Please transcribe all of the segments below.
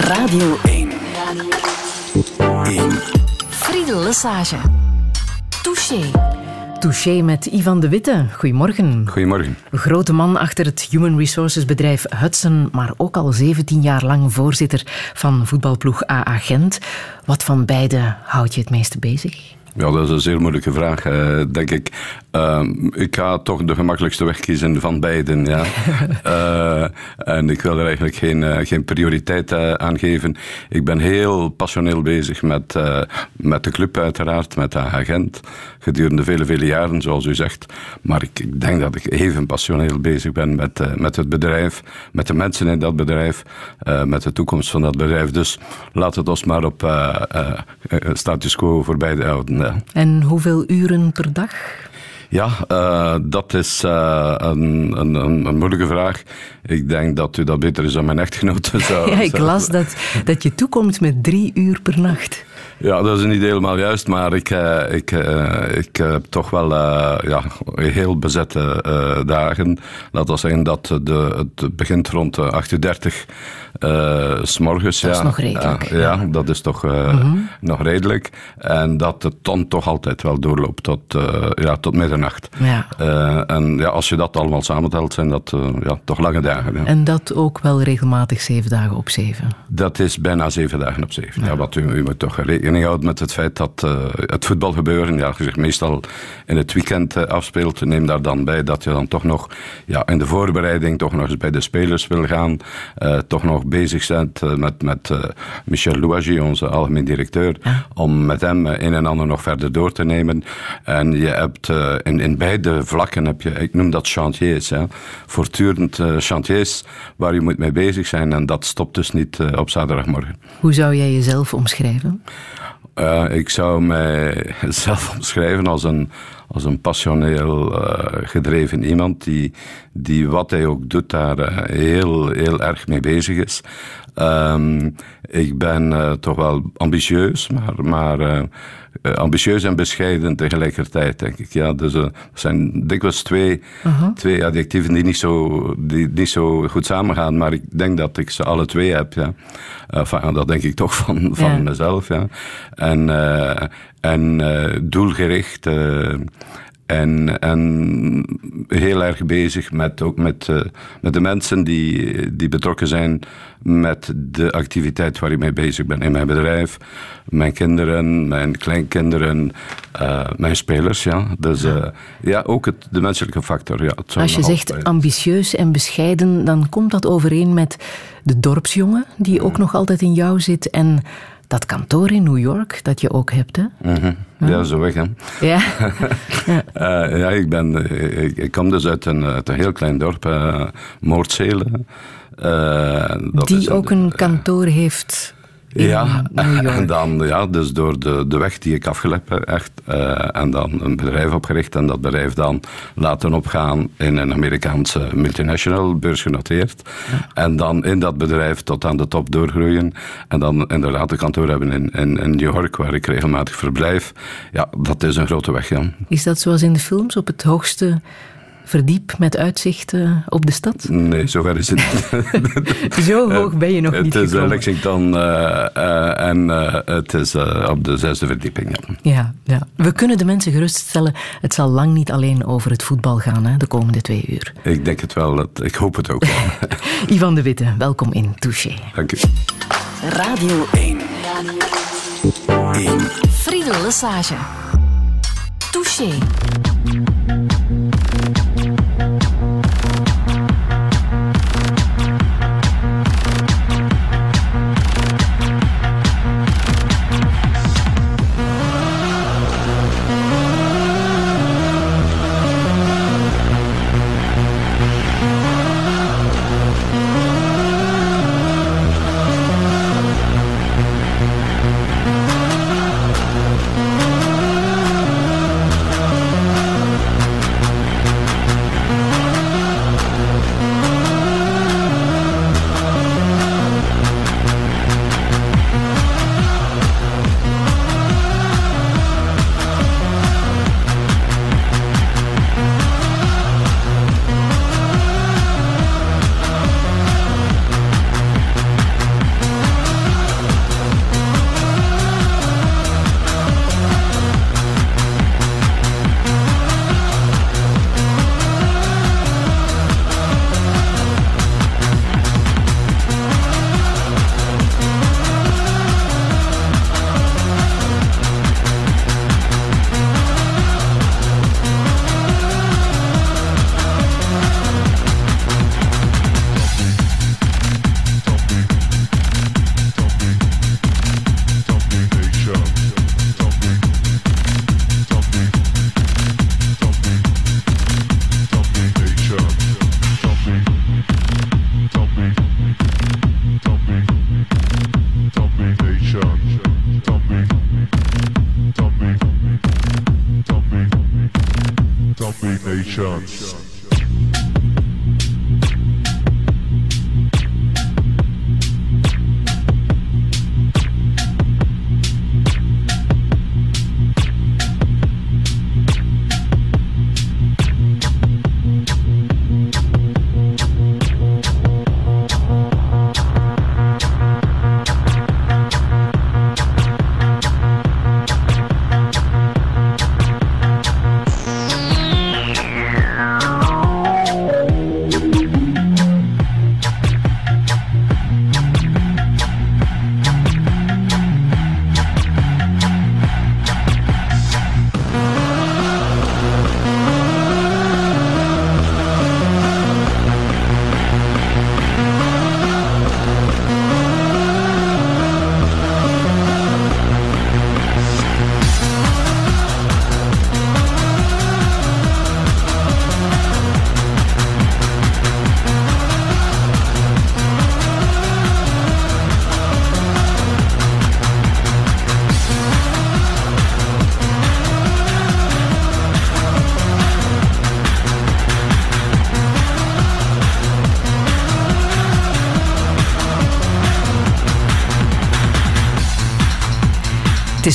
Radio 1. 1. Friedel Lesage. Touché. Touché met Ivan de Witte. Goedemorgen. Goedemorgen. Grote man achter het Human Resources bedrijf Hudson, maar ook al 17 jaar lang voorzitter van voetbalploeg AA Gent. Wat van beide houd je het meeste bezig? Ja, dat is een zeer moeilijke vraag, uh, denk ik. Uh, ik ga toch de gemakkelijkste weg kiezen van beiden. Ja. uh, en ik wil er eigenlijk geen, uh, geen prioriteit aan geven. Ik ben heel passioneel bezig met, met de club, uiteraard, met de agent. Gedurende vele, vele jaren, zoals u zegt. Maar ik, ik denk dat ik even passioneel bezig ben met, met het bedrijf, met de mensen in dat bedrijf, met de toekomst van dat bedrijf. Dus laat het ons maar op status quo voor beide En hoeveel uren per dag? Ja, uh, dat is uh, een, een, een, moeilijke vraag. Ik denk dat u dat beter is dan mijn echtgenote zou Ja, ik las dat, dat je toekomt met drie uur per nacht. Ja, dat is niet helemaal juist, maar ik, uh, ik, uh, ik heb toch wel uh, ja, heel bezette dagen. Laat we zeggen dat de, het begint rond 8.30 uur s morgens. Dat ja. is nog redelijk. ja, ja, dat is toch mm-hmm. nog redelijk. En dat het dan toch altijd wel doorloopt tot, ja, tot middernacht. Ja. en ja, als je dat allemaal samentelt, zijn dat ja, toch lange dagen. Ja. En dat ook wel regelmatig zeven dagen op zeven? Dat is bijna zeven dagen op zeven. Ja, ja wat u, u moet toch rekenen rekening houdt met het feit dat uh, het voetbalgebeuren ja, zich meestal in het weekend uh, afspeelt. Neem daar dan bij dat je dan toch nog ja, in de voorbereiding toch nog eens bij de spelers wil gaan. Uh, toch nog bezig bent met, met Michel Louagie, onze algemeen directeur, ja. om met hem een en ander nog verder door te nemen. En je hebt in, in beide vlakken, heb je, ik noem dat chantiers, ja, voortdurend chantiers waar je moet mee bezig zijn. En dat stopt dus niet op zaterdagmorgen. Hoe zou jij jezelf omschrijven? Uh, ik zou mijzelf omschrijven als een, als een passioneel uh, gedreven iemand die, die wat hij ook doet daar uh, heel, heel erg mee bezig is. Um, ik ben toch wel ambitieus, maar, maar ambitieus en bescheiden tegelijkertijd, denk ik. Ja, dus er zijn dikwijls twee, -huh. twee adjectieven die niet, zo, die niet zo goed samengaan, maar ik denk dat ik ze alle twee heb. Ja. Enfin, dat denk ik toch van, van ja. mezelf. Ja. En, en doelgericht. En, en heel erg bezig met, ook met, uh, met de mensen die, die betrokken zijn met de activiteit waar ik mee bezig ben in mijn bedrijf. Mijn kinderen, mijn kleinkinderen, uh, mijn spelers. Ja. Dus uh, ja, ook het, de menselijke factor. Ja, Als je zegt ambitieus en bescheiden, dan komt dat overeen met de dorpsjongen, die ook nog altijd in jou zit. En dat kantoor in New York dat je ook hebt, hè? Mm-hmm. Ja, zo weg, hè? Ja. uh, ja, ik, ben, ik, ik, kom dus uit een, uit een heel klein dorp, uh, Moordzelen. Die ook een kantoor heeft ja, en dan ja, dus door de, de weg die ik afgelegd heb, echt, uh, en dan een bedrijf opgericht en dat bedrijf dan laten opgaan in een Amerikaanse multinational, beursgenoteerd. Ja. En dan in dat bedrijf tot aan de top doorgroeien. En dan inderdaad een kantoor hebben in, in, in New York, waar ik regelmatig verblijf. Ja, dat is een grote weg, ja. Is dat zoals in de films, op het hoogste verdiep met uitzicht uh, op de stad? Nee, zover is het niet. Zo hoog ben je nog het niet Het is gekomen. Lexington uh, uh, en het is op de zesde verdieping. Ja. Ja, ja. We kunnen de mensen geruststellen, het zal lang niet alleen over het voetbal gaan hè, de komende twee uur. Ik denk het wel, dat, ik hoop het ook wel. Ivan de Witte, welkom in Touché. Dank u. Radio 1. 1. Friedel Lesage. Touché.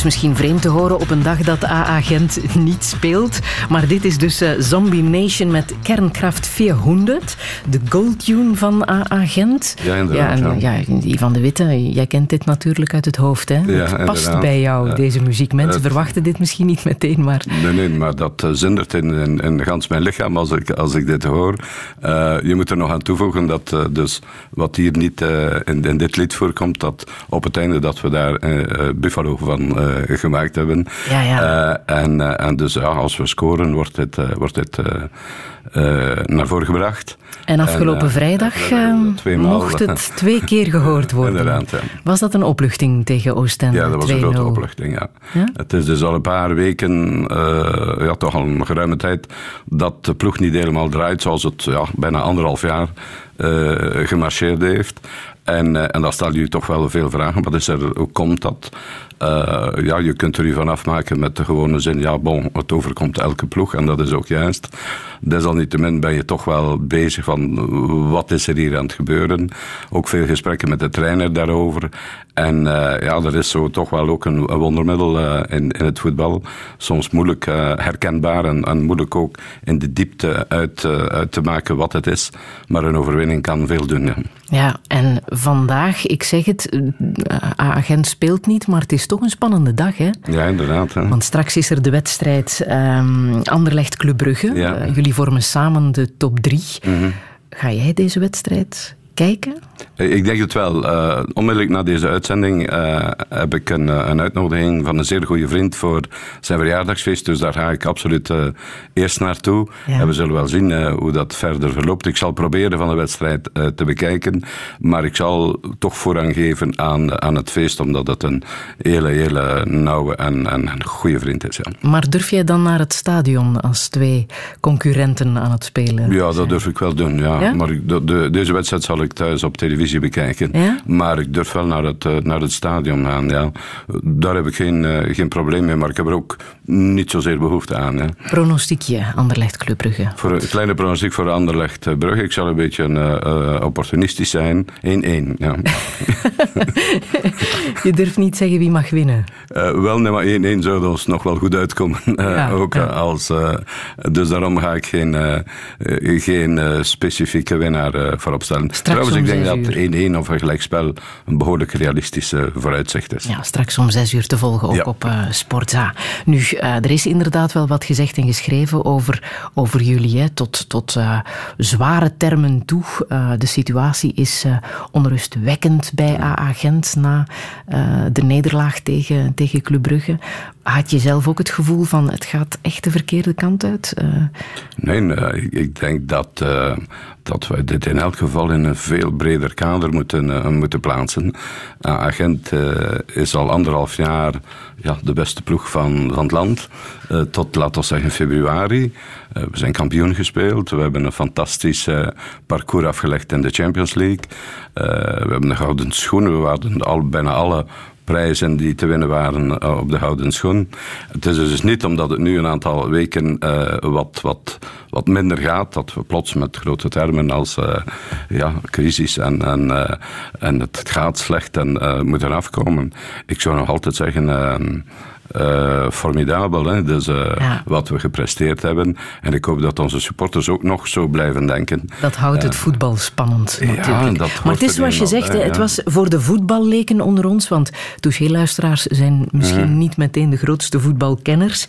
Misschien vreemd te horen op een dag dat AA Gent niet speelt. Maar dit is dus uh, Zombie Nation met Kernkraft 400. De goldtune van AA Gent. Ja, inderdaad. Ja, en, ja. Ivan de Witte, jij kent dit natuurlijk uit het hoofd. Hè? Ja, het past inderdaad. bij jou, deze muziek. Mensen Het- verwachten dit misschien niet meteen, maar... Nee, nee, maar dat eh, zindert in, in, in gans mijn lichaam als ik, als ik dit hoor. Eh, je moet er nog aan toevoegen dat eh, dus wat hier niet eh, in, in dit lied voorkomt, dat op het einde dat we daar eh, eh, Buffalo van eh, gemaakt hebben. Ja, ja. Eh, en, eh, en dus ja, als we scoren, wordt dit, eh, wordt dit eh, eh, naar voren gebracht. En afgelopen En, eh, vrijdag vrijdag eh, tweemaal. mocht het twee keer gehoord worden. Ja. Was dat een opluchting tegen Oostende? Ja, dat was een 2-0? grote opluchting, ja. Ja? Het is dus al een paar weken, eh, ja, toch al een geruime tijd, dat de ploeg niet helemaal draait zoals het ja, bijna anderhalf jaar eh, gemarcheerd heeft. En, eh, en dan stel je toch wel veel vragen. Wat is er, hoe komt dat? Eh, ja, je kunt er je van afmaken met de gewone zin, ja, bon, het overkomt elke ploeg en dat is ook juist. Desalniettemin ben je toch wel bezig van eh, wat is er hier aan het gebeuren. Ook veel gesprekken met de trainer daarover. En eh, ja, er is zo toch wel ook een, wondermiddel in, in het voetbal. Soms moeilijk herkenbaar en, en moeilijk ook in de diepte uit, te maken wat het is. Maar een overwinning kan veel doen. Ja. Ja, en vandaag, ik zeg het, agent speelt niet, maar het is toch een spannende dag, hè? Ja, inderdaad. Hè. Want straks is er de wedstrijd ehm Anderlecht Club Brugge. Ja. Eh, jullie vormen samen de top drie. Mhm. Ga jij deze wedstrijd kijken? Ik denk het wel. Eh, onmiddellijk na deze uitzending eh, heb ik een, eh, een uitnodiging van een zeer goede vriend voor zijn verjaardagsfeest. Dus daar ga ik absoluut eh, eerst naartoe. Ja. En we zullen wel zien eh, hoe dat verder verloopt. Ik zal proberen van de wedstrijd eh, te bekijken. Maar ik zal toch voorrang geven aan, aan het feest, omdat het een hele, hele nauwe en, en een goede vriend is. Ja. Maar durf jij dan naar het stadion als twee concurrenten aan het spelen Ja, dat durf ik wel doen. Ja. Ja? Maar de- deze wedstrijd zal ik thuis op televisie bekijken. Ja? Maar ik durf wel naar het, eh, naar het stadion gaan. Ja. Daar heb ik geen, eh, geen probleem mee, maar ik heb er ook niet zozeer behoefte aan. Ja. Pronostiekje, Anderlecht Club Brugge. Voor een kleine pronostiek voor Anderlecht eh, Brugge. Ik zal een beetje eh, opportunistisch zijn. 1-1. Ja. Je durft niet zeggen wie mag winnen. Wel, nee, maar 1-1 zou ons nog wel goed uitkomen. Ja, ook, ja. als, dus daarom ga ik geen, geen specifieke winnaar eh, voorop stellen. Trouwens, ik denk dat 1-1 of een gelijkspel een behoorlijk realistische vooruitzicht is. Ja, straks om zes uur te volgen, ook Ja. op eh Sportza. Nu, eh, er is inderdaad wel wat gezegd en geschreven over, over jullie, hè, tot, tot eh, zware termen toe. De situatie is onrustwekkend bij AA Gent na de nederlaag tegen, tegen Club Brugge. Had je zelf ook het gevoel van het gaat echt de verkeerde kant uit? Eh, Nee, ik- denk dat, eh, dat we dit in elk geval in een veel breder kader moeten, eh, moeten plaatsen. Uh, Agent is al anderhalf jaar ja, de beste ploeg van, van het land. Tot, laten we zeggen, februari. We zijn kampioen gespeeld. We hebben een fantastisch parcours afgelegd in de Champions League. We hebben de gouden schoenen. We hadden al, bijna alle prijzen die te winnen waren eh, op de houden schoen. Het is dus niet omdat het nu een aantal weken uh, wat, wat, wat minder gaat, dat we plots met grote termen als uh, ja, crisis en, en, en het gaat slecht en moeten afkomen. Ik zou nog altijd zeggen ehm, uh, formidabel. Hè? Dus uh, wat we gepresteerd hebben. En ik hoop dat onze supporters ook nog zo blijven denken. Dat houdt het voetbal spannend. Ja, dat maar het is zoals je zegt, het was voor de voetballeken onder ons, want touché-luisteraars zijn misschien niet meteen de grootste voetbalkenners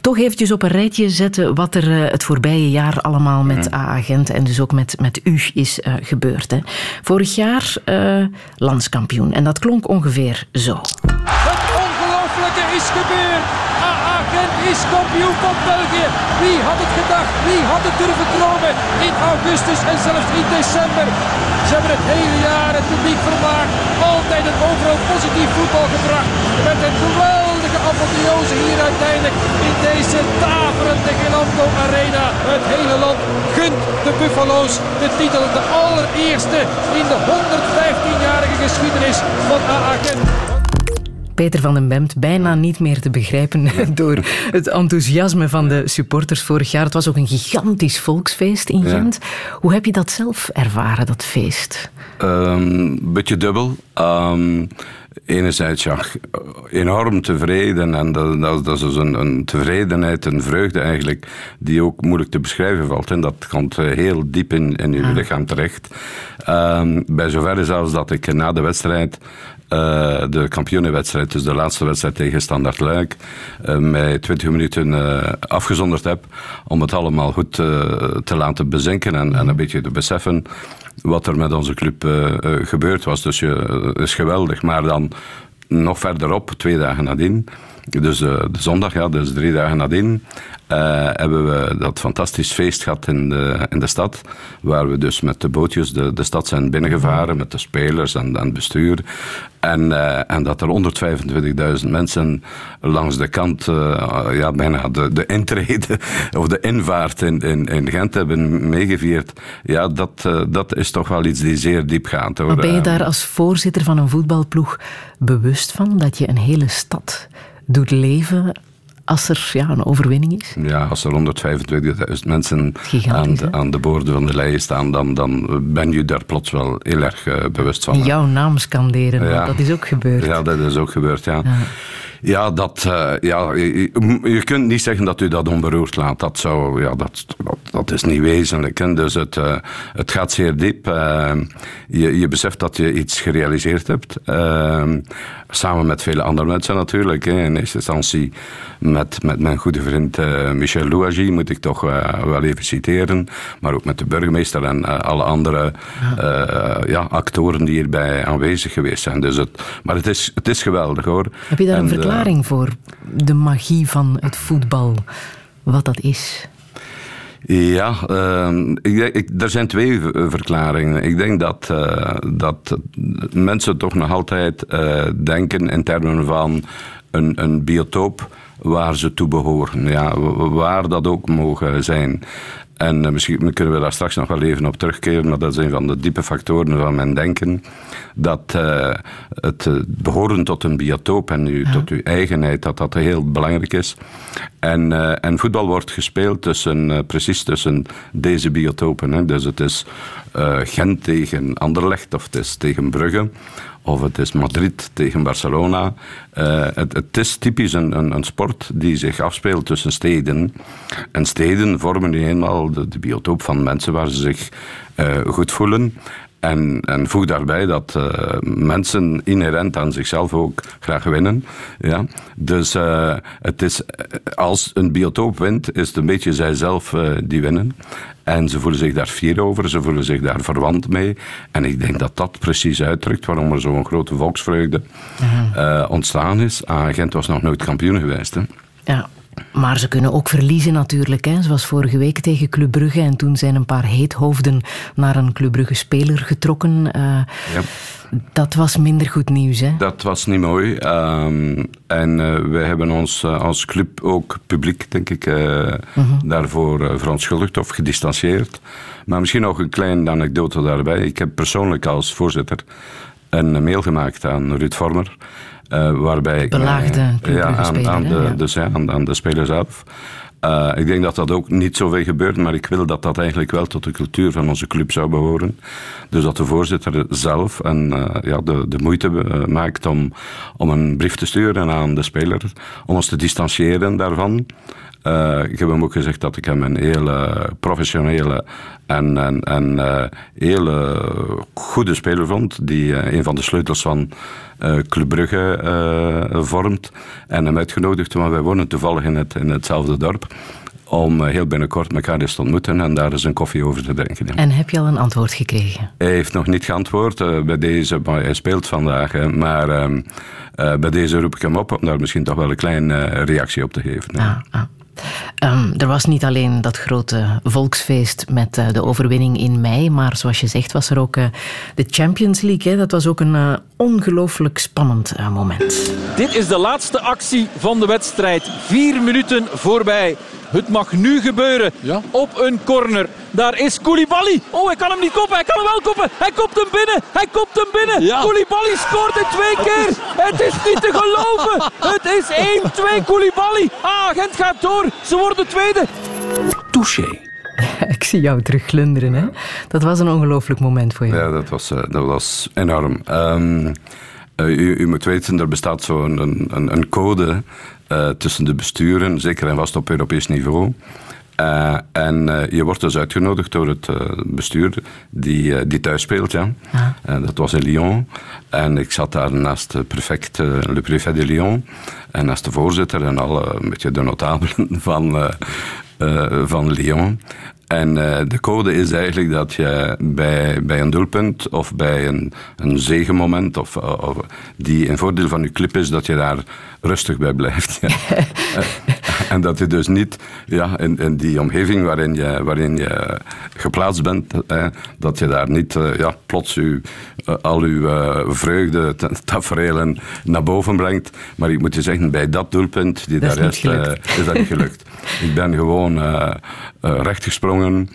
toch eventjes op een rijtje zetten wat er het voorbije jaar allemaal met A-agent en dus ook met, met u is uh, gebeurd. Hè. Vorig jaar uh, landskampioen en dat klonk ongeveer zo is gebeurd. Is kampioen van België. Wie had het gedacht? Wie had het durven dromen? In augustus en zelfs in december. Ze hebben het hele jaar het publiek vermaakt. Altijd een overal positief voetbal gebracht. Met een geweldige apotheose hier uiteindelijk in deze taverende Gelando Arena. Het hele land gunt de Buffalo's de titel. De allereerste in de 115-jarige geschiedenis van AA Gent. Peter van den Bemt bijna niet meer te begrijpen door het enthousiasme van de supporters vorig jaar. Het was ook een gigantisch volksfeest in Gent. Hoe heb je dat zelf ervaren, dat feest? Een um, beetje dubbel. Um, enerzijds ja, enorm tevreden. En dat, dat, dat is dus een, een, tevredenheid, een vreugde eigenlijk, die ook moeilijk te beschrijven valt. En dat komt eh, heel diep in, in je lichaam terecht. Um, bij zover zelfs dat ik na de wedstrijd uh, de kampioenenwedstrijd, dus de laatste wedstrijd tegen Standard Luik, uh, mij 20 minuten uh, afgezonderd heb om het allemaal goed te laten bezinken en, en, een beetje te beseffen wat er met onze club gebeurd was. Dus je is geweldig, maar dan nog verderop, twee dagen nadien, dus de zondag, ja, dus drie dagen nadien, uh, hebben we dat fantastisch feest gehad in de, in de stad. Waar we dus met de bootjes de, de stad zijn binnengevaren, met de spelers en, en het bestuur. En, uh, en dat er 125.000 mensen langs de kant, ja, bijna de, de intrede of de invaart in, in, in Gent hebben meegevierd. Ja, dat, dat is toch wel iets die zeer diep gaat. Hoor. Maar ben je daar als voorzitter van een voetbalploeg bewust van dat je een hele stad doet leven als er ja, een overwinning is? Ja, als er 125.000 mensen aan de, aan de, boorden van de lei staan, dan, dan ben je daar plots wel heel erg uh, bewust van. En jouw naam scanderen, ja. dat is ook gebeurd. Ja, dat is ook gebeurd, ja. ja. Ja, dat, uh, ja je, je, kunt niet zeggen dat u dat onberoerd laat. Dat, zou, ja, dat, dat, dat is niet wezenlijk. Hè. Dus het, uh, het gaat zeer diep. Uh, je, je beseft dat je iets gerealiseerd hebt. samen met vele andere mensen natuurlijk. Hè. In eerste instantie met, met mijn goede vriend Michel Louagie, moet ik toch wel even citeren. Maar ook met de burgemeester en alle andere ja. ja. actoren die hierbij aanwezig geweest zijn. Dus het, maar het is, het is geweldig hoor. Heb je daar een verklaring voor de magie van het voetbal, wat dat is? Ja, uh, ik, er zijn twee verklaringen. Ik denk dat, uh, dat mensen toch nog altijd uh, denken in termen van een, een biotoop waar ze toe behoren. Ja, waar dat ook mogen zijn. En uh, misschien kunnen we daar straks nog wel even op terugkeren, maar dat is een van de diepe factoren van mijn denken. Dat uh, het uh, behoren tot een biotoop en u, ja. tot uw eigenheid, dat dat heel belangrijk is. En, en voetbal wordt gespeeld tussen, precies tussen deze biotopen. Hè. Dus het is Gent tegen Anderlecht of het is tegen Brugge of het is Madrid tegen Barcelona. Uh, het, het, is typisch een, een, sport die zich afspeelt tussen steden. En steden vormen nu eenmaal de, biotoop van mensen waar ze zich uh, goed voelen. En, en voeg daarbij dat uh, mensen inherent aan zichzelf ook graag winnen. Ja? Dus uh, het is, als een biotoop wint, is het een beetje zijzelf uh, die winnen. En ze voelen zich daar fier over, ze voelen zich daar verwant mee. En ik denk dat dat precies uitdrukt waarom er zo'n grote volksvreugde uh, ontstaan is. Ah, Gent was nog nooit kampioen geweest. Hè? Ja, maar ze kunnen ook verliezen natuurlijk. Hè. Zoals vorige week tegen Club Brugge. En toen zijn een paar heethoofden naar een Club Brugge speler getrokken. Uh, ja. Dat was minder goed nieuws, hè? Dat was niet mooi. Um, en uh, wij hebben ons uh, als club ook publiek, denk ik, uh, -huh. daarvoor verontschuldigd of gedistanceerd. Maar misschien nog een kleine anekdote daarbij. Ik heb persoonlijk als voorzitter een mail gemaakt aan Ruud Vormer. Uh, waarbij Belaagde ja, aan, aan, de, ja. Dus, ja, aan, aan de speler zelf. Uh, ik denk dat dat ook niet zoveel gebeurt, maar ik wil dat dat eigenlijk wel tot de cultuur van onze club zou behoren. Dus dat de voorzitter zelf en, uh, ja, de, de moeite uh, maakt om, om een brief te sturen aan de speler, om ons te distancieren daarvan. Ik heb hem ook gezegd dat ik hem een hele professionele en, en, en hele goede speler vond, die een van de sleutels van Club Brugge vormt. En hem uitgenodigd, want wij wonen toevallig in, het, in hetzelfde dorp om heel binnenkort elkaar eens te ontmoeten en daar eens een koffie over te drinken. Ja. En heb je al een antwoord gekregen? Hij heeft nog niet geantwoord uh, bij deze, maar hij speelt vandaag. Hè, maar uh, uh, bij deze roep ik hem op om daar misschien toch wel een kleine reactie op te geven. Ah, ah. Um, er was niet alleen dat grote volksfeest met uh, de overwinning in mei, maar zoals je zegt was er ook uh, de Champions League. Hè? Dat was ook een uh, ongelooflijk spannend moment. Dit is de laatste actie van de wedstrijd. Vier minuten voorbij. Het mag nu gebeuren. Ja? Op een corner. Daar is Koulibaly. Oh, hij kan hem niet koppen. Hij kan hem wel koppen. Hij kopt hem binnen. Hij kopt hem binnen. Ja. Koulibaly scoort in twee keer. Het is niet te geloven. Het is 1-2 Koulibaly. Ah, Gent gaat door. Ze worden tweede. Touché. Ik zie jou terug glunderen. Hè? Dat was een ongelooflijk moment voor je. Ja, dat was, uh, dat was enorm. Um, uh, u, u, moet weten, er bestaat zo'n een, een, een code uh, tussen de besturen, zeker en vast op Europees niveau. Uh, en uh, je wordt dus uitgenodigd door het bestuur die, die thuis speelt. Ja. Ah. dat was in Lyon. En ik zat daar naast de prefect, le préfet de Lyon. En naast de voorzitter en alle een beetje de notabelen van, van Lyon. En uh, de code is eigenlijk dat je bij, bij een doelpunt of bij een, een zegenmoment of, of, die een voordeel van je club is, dat je daar rustig bij blijft. Ja. en dat je dus niet ja, in, in die omgeving waarin je, waarin je geplaatst bent, eh, dat je daar niet uh, ja, plots u, uh, al uw vreugde, tafereelen naar boven brengt. Maar ik moet je zeggen, bij dat doelpunt die dat daar is, is dat niet gelukt. ik ben gewoon recht gesprongen.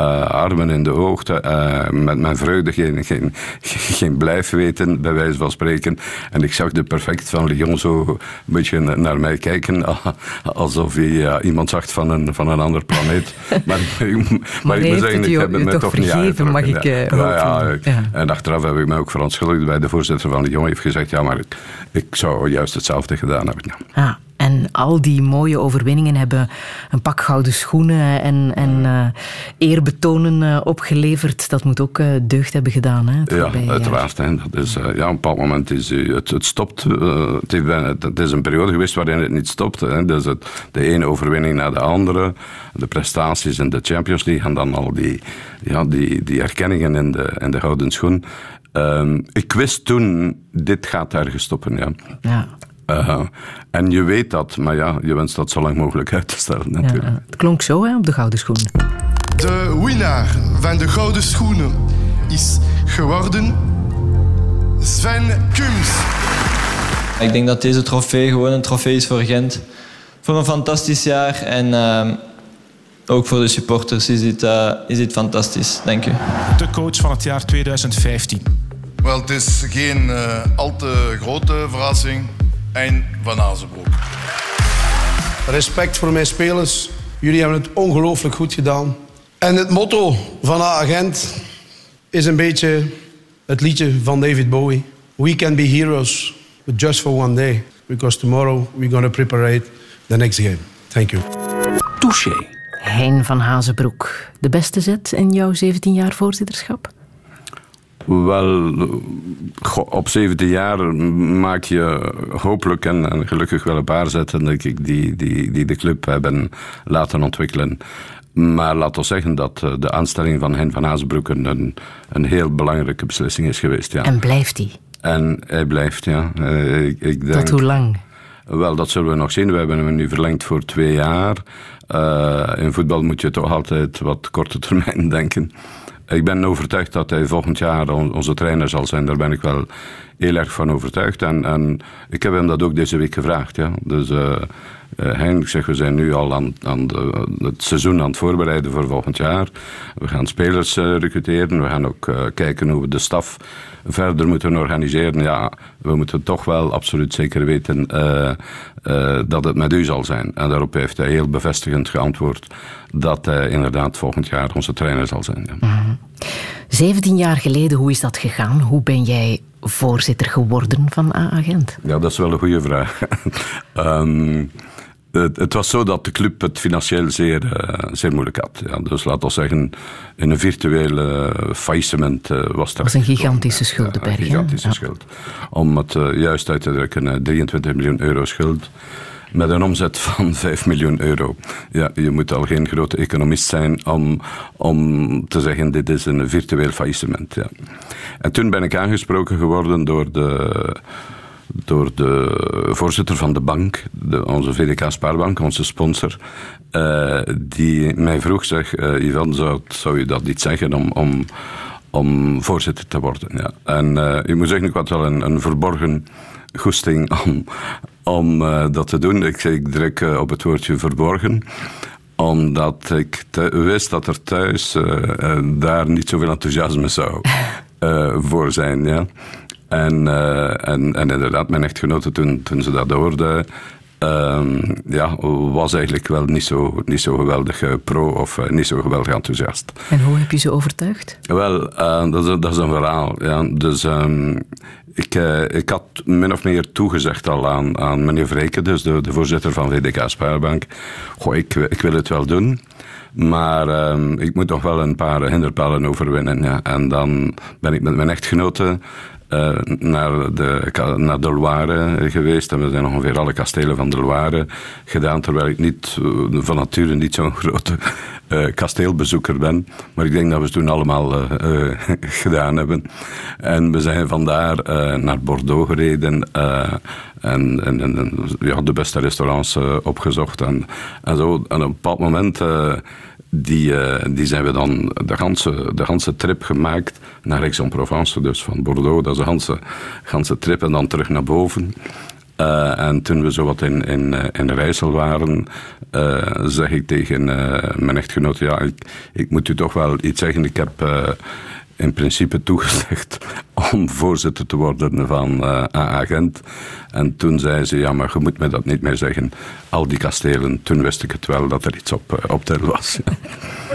Uh, armen in de hoogte, uh, met mijn vreugde geen, geen, geen blijf weten, bij wijze van spreken. En ik zag de perfect van Lyon zo een beetje naar mij kijken, alsof hij uh, iemand zag van een, van een ander planeet. maar, maar, maar ik moet zeggen, ik heb het me toch toch niet mag ik ja. ja, ja, ja, En achteraf heb ik mij ook verontschuldigd bij de voorzitter van Lyon. heeft gezegd, ja, maar ik, ik zou juist hetzelfde gedaan hebben. Ah. En al die mooie overwinningen hebben een pak gouden schoenen en, en uh, eerbetonen uh, opgeleverd. Dat moet ook uh, deugd hebben gedaan. Hè, ja, uiteraard. Hè. Dat is, ja, op een bepaald moment is het, het stopt. Het, het, is een periode geweest waarin het niet stopt. Hè. Dus het, de ene overwinning na de andere. De prestaties in de Champions League en dan al die, ja, die, die erkenningen in de, in de gouden schoen. Um, ik wist toen, dit gaat ergens stoppen. Ja. ja. Uh, en je weet dat, maar ja, je wenst dat zo lang mogelijk uit te stellen natuurlijk. Ja, het klonk zo hè, op de Gouden Schoen. De winnaar van de Gouden Schoenen is geworden Sven Kums. Ik denk dat deze trofee gewoon een trofee is voor Gent. Voor een fantastisch jaar en uh, ook voor de supporters is dit, uh, is dit fantastisch. Dank u. De coach van het jaar 2015. Wel, het is geen al te grote verrassing. Hein van Azenbroek. Respect voor mijn spelers. Jullie hebben het ongelooflijk goed gedaan. En het motto van de agent is een beetje het liedje van David Bowie. We can be heroes, but just for one day. Because tomorrow we're going to prepare the next game. Thank you. Touché. Hein van Hazenbroek. De beste zet in jouw 17 jaar voorzitterschap? Wel, op 17 jaar maak je hopelijk en, en gelukkig wel een paar zetten die, die, die de club hebben laten ontwikkelen. Maar laat ons zeggen dat de aanstelling van Hein van Hazenbroek een, een heel belangrijke beslissing is geweest. Ja. En blijft hij? En hij blijft, ja. Ik, ik denk, Tot hoe lang? Wel, dat zullen we nog zien. We hebben hem nu verlengd voor twee jaar. Uh, in voetbal moet je toch altijd wat korte termijn denken. Ik ben overtuigd dat hij volgend jaar onze trainer zal zijn. Daar ben ik wel heel erg van overtuigd. En, en ik heb hem dat ook deze week gevraagd. Ja. Dus uh, Hein, ik zeg, we zijn nu al aan, aan het seizoen aan het voorbereiden voor volgend jaar. We gaan spelers uh, recruteren. We gaan ook kijken hoe we de staf verder moeten organiseren, ja, we moeten toch wel absoluut zeker weten eh, dat het met u zal zijn. En daarop heeft hij heel bevestigend geantwoord dat hij inderdaad volgend jaar onze trainer zal zijn. Ja. 17 jaar geleden, hoe is dat gegaan? Hoe ben jij voorzitter geworden van A-agent? Ja, dat is wel een goede vraag. Ehm, het, het, was zo dat de club het financieel zeer, uh, zeer moeilijk had. Ja, dus laten we zeggen, in een virtuele faillissement uh, was dat. was een gigantische schuldenberg. een gigantische schuld. Om het uh, juist uit te drukken, 23 miljoen euro schuld met een omzet van 5 miljoen euro. Ja, je moet al geen grote economist zijn om, om te zeggen dit is een virtueel faillissement. Ja. En toen ben ik aangesproken geworden door de door de voorzitter van de bank, de, onze VDK Spaarbank, onze sponsor, uh, die mij vroeg, zeg, uh, Ivan, zou, je dat niet zeggen om, om, om voorzitter te worden? Ja. En uh, ik moet zeggen, ik had wel een, een verborgen goesting om, om dat te doen. Ik, ik druk op het woordje verborgen omdat ik wist dat er thuis daar niet zoveel enthousiasme zou voor zijn. Ja. En, uh, en, en inderdaad, mijn echtgenote, toen, toen ze dat hoorde, uh, ja, was eigenlijk wel niet zo, niet zo geweldig eh, pro of uh, niet zo geweldig enthousiast. En hoe heb je ze overtuigd? Wel, dat, is, dat is een verhaal. Ja. Dus um, ik, ik had min of meer toegezegd al aan, aan meneer Vreken, dus de, de voorzitter van VDK Spaarbank. Goh, ik, ik wil het wel doen. Maar um, ik moet nog wel een paar hinderpalen overwinnen. Ja. En dan ben ik met mijn echtgenote uh, naar, de, naar de Loire geweest. En we zijn ongeveer alle kastelen van de Loire gedaan. Terwijl ik niet, uh, van nature niet zo'n grote kasteelbezoeker ben. Maar ik denk dat we het toen allemaal gedaan hebben. En we zijn vandaar naar Bordeaux gereden. En, en, en, de beste restaurants opgezocht. En, en zo. En op een bepaald moment die, uh, die zijn we dan de ganse, de ganse trip gemaakt naar Aix-en-Provence, dus van Bordeaux. Dat is de ganse, ganse trip en dan terug naar boven. Uh, en toen we zo wat in, in, uh, in Rijssel waren, zeg ik tegen mijn echtgenoot, ja, ik, ik, moet u toch wel iets zeggen. Ik heb in principe toegezegd om voorzitter te worden van uh, agent En toen zei ze, ja, maar je moet me dat niet meer zeggen. Al die kastelen, toen wist ik het wel dat er iets op, uh, op tel was.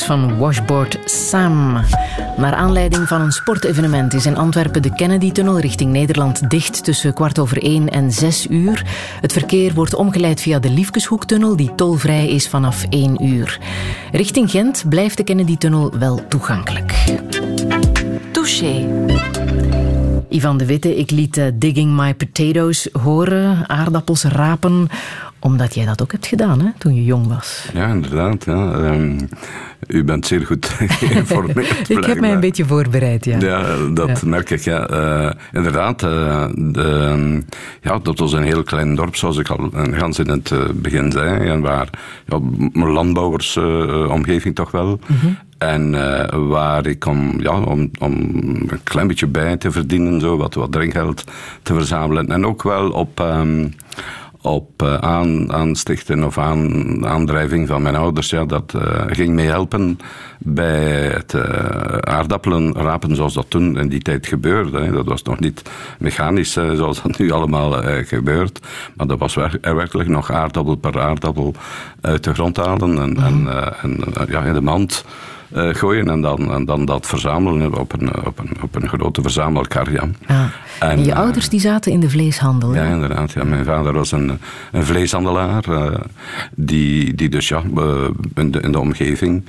Van Washboard Sam. Naar aanleiding van een sportevenement is in Antwerpen de Kennedy-tunnel richting Nederland dicht tussen kwart over één en zes uur. Het verkeer wordt omgeleid via de Liefkeshoektunnel, die tolvrij is vanaf één uur. Richting Gent blijft de Kennedy-tunnel wel toegankelijk. Touché. Ivan de Witte, ik liet uh, Digging My Potatoes horen, aardappels rapen, omdat jij dat ook hebt gedaan hè, toen je jong was. Ja, inderdaad. Um, u bent zeer goed geïnformeerd. ik heb mij een beetje voorbereid, ja. Ja, dat ja. merk ik. Ja. Uh, inderdaad, uh, de, ja, dat was een heel klein dorp, zoals ik al gans in het begin zei. En waar ja, landbouwersomgeving toch wel. Mm -hmm. En uh, waar ik om, ja, om, om een klein beetje bij te verdienen, zo, wat, wat drinkgeld te verzamelen. En ook wel op, um, op uh, aan, aanstichten of aan, aandrijving van mijn ouders. Ja, dat uh, ging mee helpen bij het aardappelen rapen zoals dat toen in die tijd gebeurde. Hè. Dat was nog niet mechanisch zoals dat nu allemaal gebeurt. Maar dat was wer werkelijk nog aardappel per aardappel uit de grond halen en, mm. en, en ja, in de mand uh, gooien en dan, en dan dat verzamelen op een, op een, op een grote verzamelkar. Ja. Ja. En, je ouders die zaten in de vleeshandel? Ja, inderdaad. Ja. Mijn vader was een, een vleeshandelaar uh, die, die dus ja, in, de, in de omgeving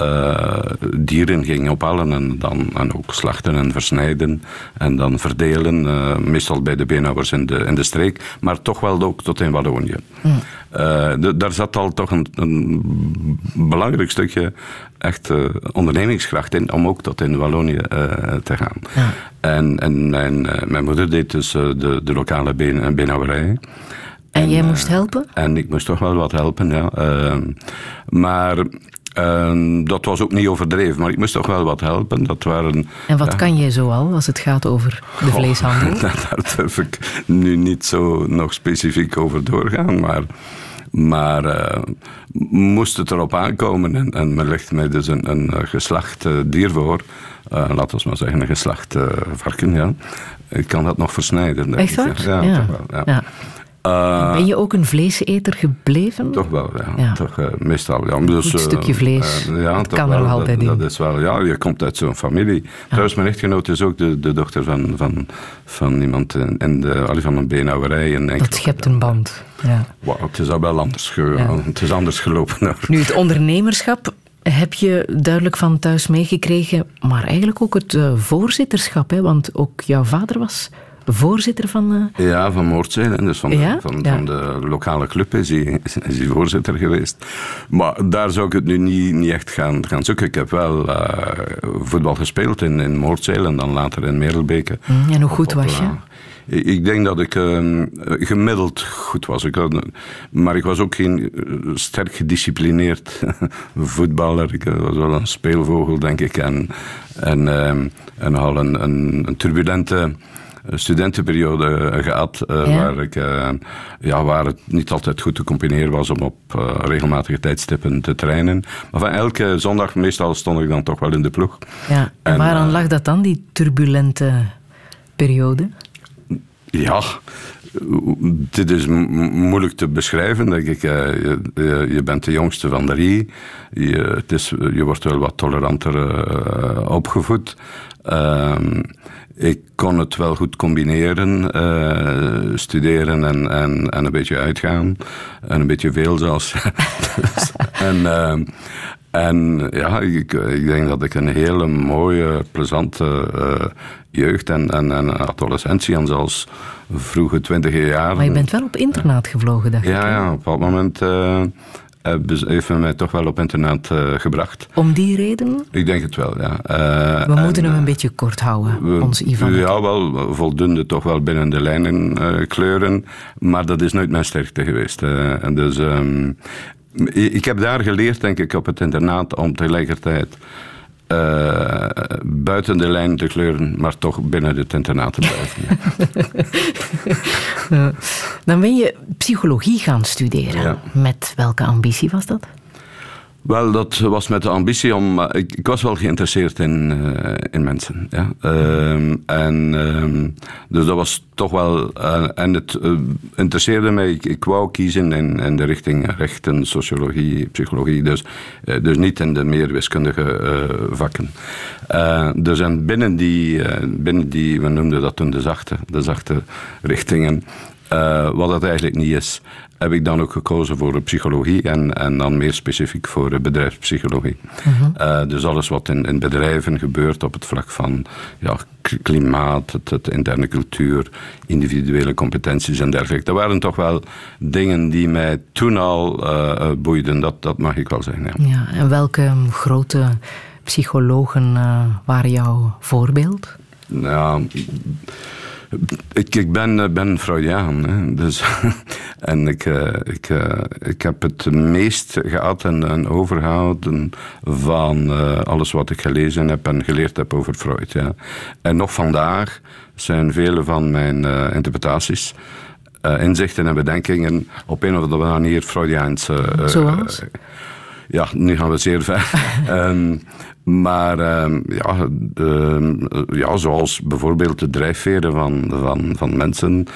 uh, dieren ging ophalen en dan en ook slachten en versnijden en dan verdelen, uh, meestal bij de beenhouwers in de, in de streek, maar toch wel ook tot in Wallonië. Mm. Uh, de, daar zat al toch een, een belangrijk stukje echt ondernemingskracht in om ook tot in Wallonië te gaan. Ja. En, en mijn, mijn moeder deed dus de, de lokale been, beenhouwerij. En, en jij moest helpen? En ik moest toch wel wat helpen, ja. maar en dat was ook niet overdreven, maar ik moest toch wel wat helpen. Dat waren, en wat ja. kan je zoal als het gaat over de Goh, vleeshandel? Daar durf ik nu niet zo nog specifiek over doorgaan, maar... Maar uh, moest het erop aankomen en, en men legt mij dus een, een geslacht uh, dier voor, uh, laten we maar zeggen een geslacht varken, ja. Ik kan dat nog versnijden. Echt waar? Ja, ja. toch wel. Ja. ja. Uh, ben je ook een vleeseter gebleven? Toch wel, ja. ja. Toch, uh, meestal. Ja. Dus, een stukje vlees. Uh, ja, dat kan wel, er altijd dat, in. Dat is wel, ja, je komt uit zo'n familie. Ja. Trouwens, mijn echtgenoot is ook de, de dochter van, van, van iemand in, in de, van een beenhouwerij. En dat schept een band. Ja. Wow, het is al wel anders, ja. het is anders gelopen. Nu, het ondernemerschap heb je duidelijk van thuis meegekregen, maar eigenlijk ook het voorzitterschap, hè, want ook jouw vader was voorzitter van... Uh... Ja, van Moordzijde. Dus van, ja? de, van, ja. van, de lokale club is hij, is hij voorzitter geweest. Maar daar zou ik het nu niet, niet echt gaan, gaan zoeken. Ik heb wel uh, voetbal gespeeld in, in en dan later in Merelbeke. Mm, en hoe goed op, was je? Ik denk dat ik uh, gemiddeld goed was. Ik had, maar ik was ook geen sterk gedisciplineerd voetballer. Ik was wel een speelvogel, denk ik. En, en, en al een, een, een turbulente studentenperiode gehad, uh, ja. waar, ik, uh, ja, waar het niet altijd goed te combineren was om op uh, regelmatige tijdstippen te trainen. Maar van elke zondag, meestal stond ik dan toch wel in de ploeg. Ja, en, en waaraan lag dat dan, die turbulente periode? Ja, dit is moeilijk te beschrijven, denk ik. Je, je, je, bent de jongste van drie. Je, het is, je wordt wel wat toleranter uh, opgevoed. Uh, ik kon het wel goed combineren, studeren en, en, en een beetje uitgaan. En een beetje veel zelfs. en, uh, en ja, ik, ik, denk dat ik een hele mooie, plezante uh, jeugd en, en, en adolescentie en zelfs vroege twintige jaren. Maar je bent wel op internaat gevlogen, dacht ja, ik. Ja, op dat moment heeft men mij toch wel op internaat uh, gebracht. Om die reden? Ik denk het wel, ja. Uh, we moeten en, hem een beetje kort houden, ons Ivan. Ja, wel voldoende toch wel binnen de lijnen uh, kleuren, maar dat is nooit mijn sterkte geweest. en dus, um, ik heb daar geleerd, denk ik, op het internaat om tegelijkertijd uh, buiten de lijn te kleuren, maar toch binnen het internaat te blijven. ja. Dan ben je psychologie gaan studeren. Ja. Met welke ambitie was dat? Wel, dat was met de ambitie om. Ik, ik was wel geïnteresseerd in, eh, in mensen. Ja. Ehm, en, ehm, dus dat was toch wel. eh, en het eh, interesseerde mij. Ik, wou kiezen in, in de richting rechten, sociologie, psychologie. Dus, dus niet in de meer wiskundige vakken. Dus en binnen die, binnen die, we noemden dat toen de zachte, de zachte richtingen. wat dat eigenlijk niet is, heb ik dan ook gekozen voor de psychologie en, en dan meer specifiek voor de bedrijfspsychologie. Eh, dus alles wat in, in bedrijven gebeurt op het vlak van ja, klimaat, het, het interne cultuur, individuele competenties en dergelijke. Dat waren toch wel dingen die mij toen al eh, eh, boeiden, dat, dat mag ik wel zeggen. Ja. Ja, en welke grote psychologen waren jouw voorbeeld? Ja, ik, ik ben, eh, ben Freudiaan. Hè, dus, en ik, eh, ik, eh, ik heb het meest gehad en, en overgehouden van alles wat ik gelezen heb en geleerd heb over Freud. Ja. En nog vandaag zijn vele van mijn interpretaties, inzichten en bedenkingen op een of andere manier Freudiaans. Zoals? Ja, nu gaan we zeer ver. Ehm, maar ehm, ja, ehm, ja, zoals bijvoorbeeld de drijfveren van, van, van mensen.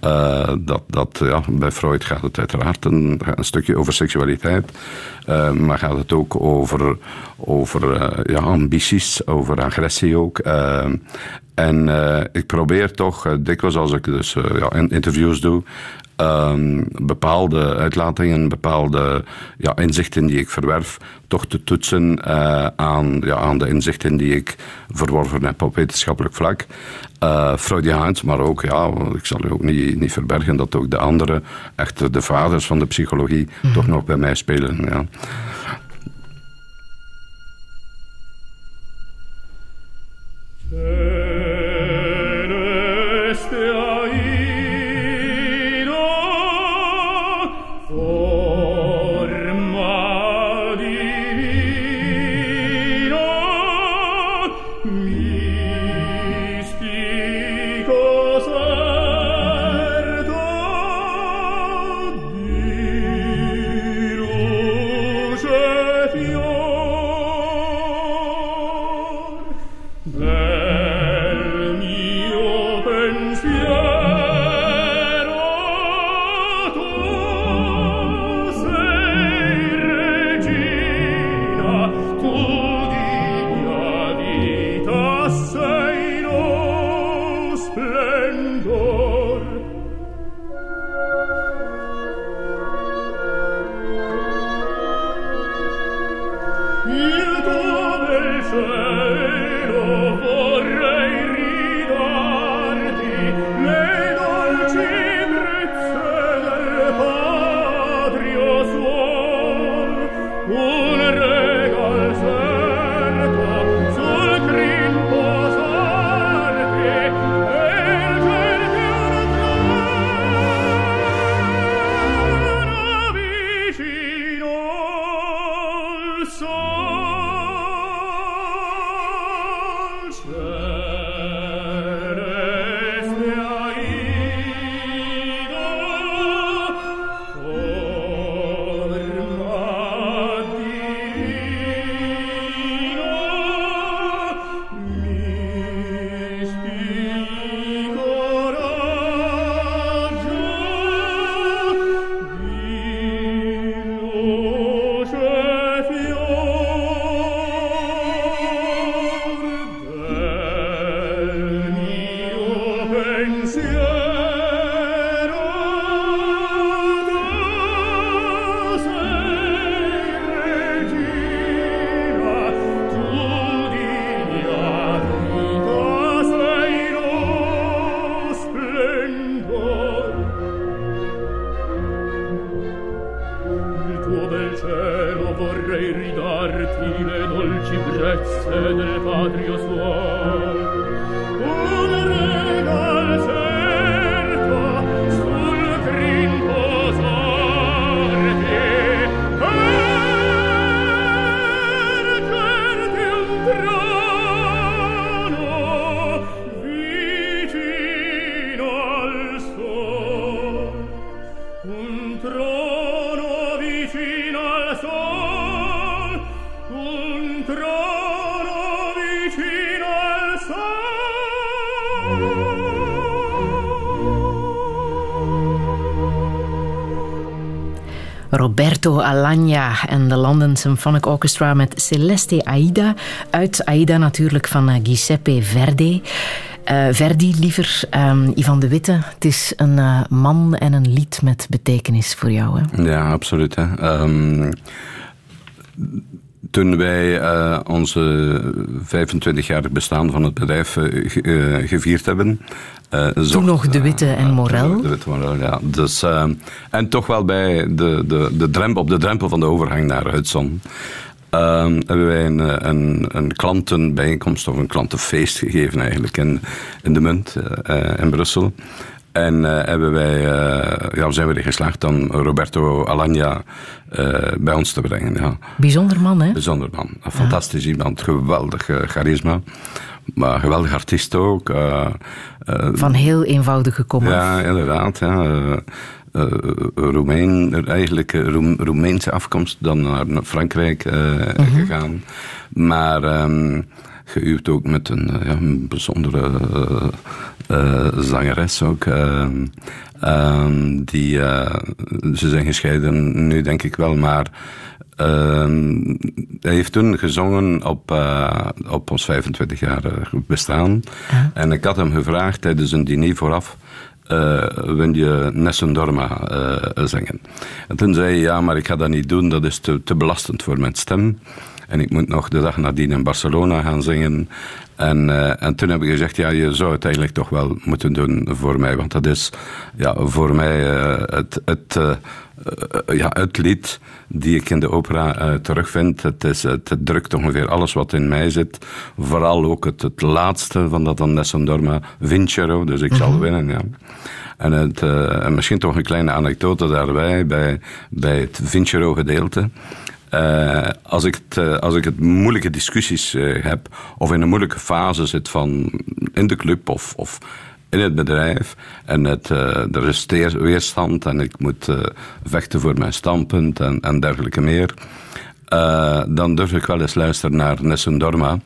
eh, dat, dat, ja, bij Freud gaat het uiteraard een, een stukje over seksualiteit. eh, maar gaat het ook over, over eh, ja, ambities, over agressie ook. En ik probeer toch, dikwijls als ik dus ja, in- interviews doe, ehm, bepaalde uitlatingen, bepaalde ja, inzichten die ik verwerf, toch te toetsen eh, aan, ja, aan de inzichten die ik verworven heb op wetenschappelijk vlak. Eh Freudiaans, maar ook, ja, ik zal u ook niet, niet verbergen dat ook de andere, echt de vaders van de psychologie, toch nog bij mij spelen. Ja. Un Roberto Alagna en de London Symphonic Orchestra met Celeste Aida. Uit Aida natuurlijk van eh, Giuseppe Verdi. Uh, Verdi liever, um, Ivan de Witte. Het is een uh, man en een lied met betekenis voor jou. Hè? Ja, absoluut. Hè. Um, toen wij onze 25-jarig bestaan van het bedrijf gevierd hebben. Uh, Toen nog De Witte en Morel. De Witte Morel, ja. Dus, en toch wel bij de, de, de drempel, op de drempel van de overgang naar Hudson. hebben wij een, een, een, klantenbijeenkomst of een klantenfeest gegeven eigenlijk in, in de Munt in Brussel. En uh, hebben wij, ja, zijn we er geslaagd dan Roberto Alagna bij ons te brengen. Ja. Bijzonder man, hè? Bijzonder man. Een fantastisch ja. iemand. Geweldig charisma. Maar geweldig artiest ook. Van heel eenvoudige komaf. Ja, inderdaad. Ja. Uh, Roemeen, eigenlijk Roem, Roemeense afkomst, dan naar Frankrijk -huh. gegaan. Maar um, geüwd ook met een, ja, een bijzondere zangeres ook. Uh, die, uh, ze zijn gescheiden nu, denk ik wel, maar. Hij heeft toen gezongen op, op ons 25 jaar bestaan. En ik had hem gevraagd tijdens een diner vooraf. Uh, wil je Nessun Dorma uh, zingen? En toen zei hij, ja, maar ik ga dat niet doen, dat is te, te belastend voor mijn stem. En ik moet nog de dag nadien in Barcelona gaan zingen. En, uh, en toen heb ik gezegd, ja, je zou het eigenlijk toch wel moeten doen voor mij. Want dat is ja, voor mij het, het, ja, het lied die ik in de opera terugvind. Het, is, het, het, drukt ongeveer alles wat in mij zit. Vooral ook het, het laatste van dat Nessun Dorma, Vincero. Dus ik zal winnen, ja. En, het, en misschien toch een kleine anekdote daarbij, bij, bij het Vincero gedeelte. Uh, als, ik het, uh, als ik het moeilijke discussies uh, heb, of in een moeilijke fase zit van in de club of, of in het bedrijf, en het, er is weerstand en ik moet vechten voor mijn standpunt en, en dergelijke meer, dan durf ik wel eens luisteren naar Nessun Dorma.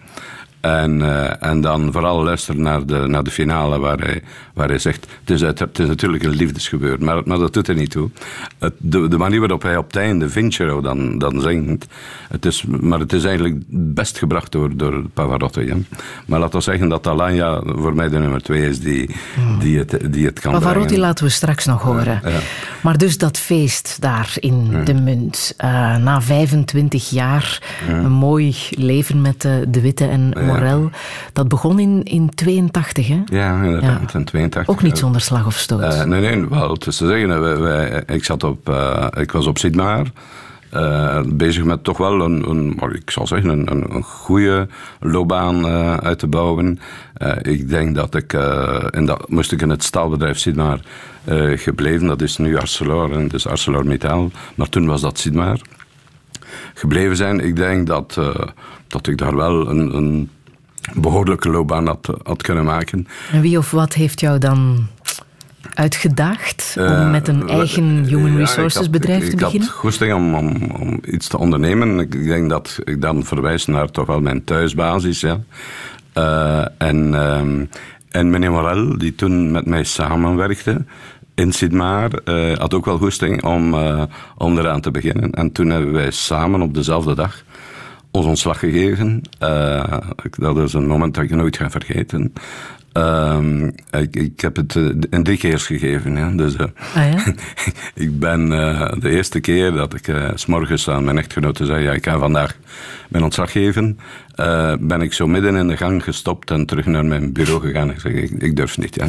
En, uh, en dan vooral luisteren naar de, naar de finale waar hij, waar hij zegt... Het is, het is natuurlijk een liefdesgebeur, maar, maar dat doet er niet toe. Het, de, de manier waarop hij op het einde Vincero dan, dan zingt... Het is, maar het is eigenlijk best gebracht door, door Pavarotti. Hè. Maar laten we zeggen dat Alanya voor mij de nummer twee is die, die, het, die het kan Pavarotti brengen. laten we straks nog horen. Ja, ja. Maar dus dat feest daar in ja. de munt. Uh, na 25 jaar, een mooi leven met de, de Witte en Morel. Dat begon in, in 82, hè? Ja, inderdaad, in 82. Ook niet zonder slag of stoot. Uh, nee, nee, wel te zeggen. Wij, wij, ik, zat op, uh, ik was op Sidmar. Uh, bezig met toch wel een, een ik zal zeggen, een, een, een goede loopbaan uh, uit te bouwen. Uh, ik denk dat ik, en dat moest ik in het staalbedrijf Sidmar gebleven. Dat is nu Arcelor en dus ArcelorMittal. Maar toen was dat Sidmar. Gebleven zijn. Ik denk dat, dat ik daar wel een, een behoorlijke loopbaan had, had kunnen maken. En wie of wat heeft jou dan uitgedaagd om uh, met een eigen human resources ja, had, bedrijf te beginnen? Ik had goesting om, om, om, iets te ondernemen. Ik denk dat ik dan verwijs naar toch wel mijn thuisbasis. Ja. Uh, en, uh, en meneer Morel, die toen met mij samenwerkte in Sidmar, had ook wel goesting om, om eraan te beginnen. En toen hebben wij samen op dezelfde dag ons ontslag gegeven. Uh, dat is een moment dat ik nooit ga vergeten. Uh, ik, ik, heb het in drie keer gegeven. Ja. Dus, uh, ah, ja? ik ben de eerste keer dat ik uh, s'morgens aan mijn echtgenote zei: ja, ik ga vandaag mijn ontslag geven. ben ik zo midden in de gang gestopt en terug naar mijn bureau gegaan. Ik zeg: ik, ik durf niet. Ja.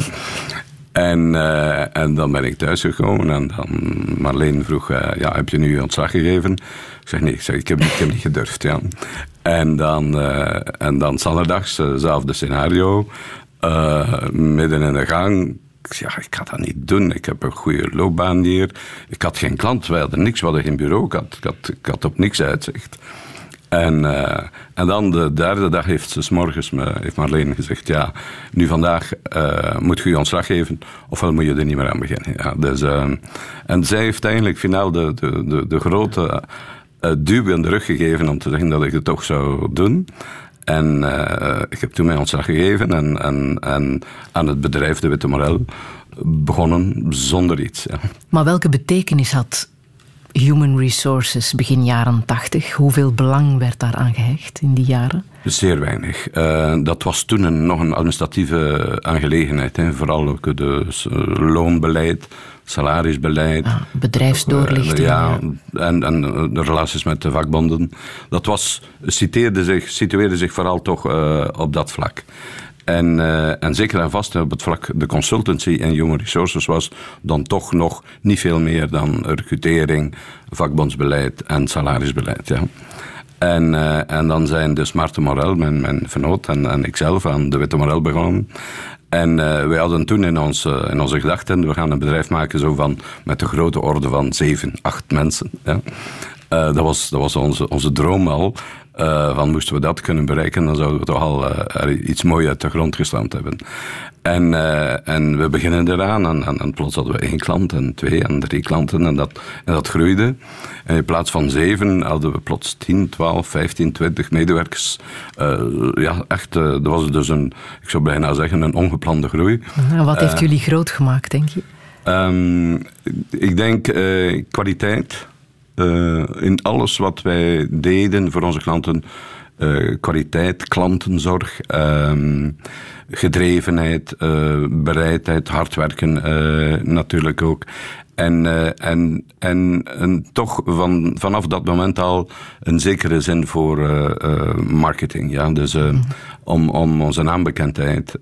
En, uh, en dan ben ik thuisgekomen en dan Marleen vroeg, uh, ja, heb je nu ontslag gegeven? Ik zeg, nee, ik, zeg, ik, heb, ik heb niet gedurfd, ja. En dan, uh, en dan hetzelfde scenario, midden in de gang. Ik zeg, ja, ik ga dat niet doen. Ik heb een goede loopbaan hier. Ik had geen klant, wij hadden niks, we hadden geen bureau. Ik ik had, ik had op niks uitzicht. En, uh, en dan de derde dag heeft ze s morgens me, heeft Marleen gezegd: Ja, nu vandaag uh, moet je je ontslag geven, ofwel moet je er niet meer aan beginnen. Ja, dus, uh, en zij heeft eigenlijk finaal de, de, de, de grote duw in de rug gegeven om te zeggen dat ik het toch zou doen. En ik heb toen mijn ontslag gegeven en, en, en aan het bedrijf De Witte Morel begonnen zonder iets. Ja. Maar welke betekenis had Human Resources begin jaren 80. Hoeveel belang werd daar aan gehecht in die jaren? Zeer weinig. Uh, dat was toen een, nog een administratieve aangelegenheid. Hè. Vooral ook het loonbeleid, salarisbeleid. Ah, bedrijfsdoorlichting. Uh, ja, En, en de relaties met de vakbonden. Dat was, situeerde zich, situeerde zich vooral toch uh, op dat vlak. En, uh, en zeker en vast op het vlak de consultancy en human resources was dan toch nog niet veel meer dan recrutering, vakbondsbeleid en salarisbeleid. Ja. En, uh, en dan zijn dus Maarten Morel, mijn, mijn vernoot, en, en ikzelf aan de Witte Morel begonnen. En uh, wij hadden toen in, ons, in onze gedachten, we gaan een bedrijf maken zo van, met de grote orde van zeven, acht mensen. Ja. Dat was, dat was onze, onze droom al. Uh, van moesten we dat kunnen bereiken, dan zouden we toch al uh, iets moois uit de grond gestampt hebben. En, uh, en we beginnen eraan en, en, en, plots hadden we één klant en twee en drie klanten en dat, en dat groeide. En in plaats van zeven hadden we plots 10, 12, 15, 20 medewerkers. ja, echt, dat was dus een, ik zou bijna zeggen, een ongeplande groei. En wat heeft jullie groot gemaakt, denk je? Um, ik denk kwaliteit in alles wat wij deden voor onze klanten. Uh, kwaliteit, klantenzorg, uh, gedrevenheid, uh, bereidheid, hard werken natuurlijk ook. En, en, en, en toch van, vanaf dat moment al een zekere zin voor marketing. Ja? Dus mm om, om onze naambekendheid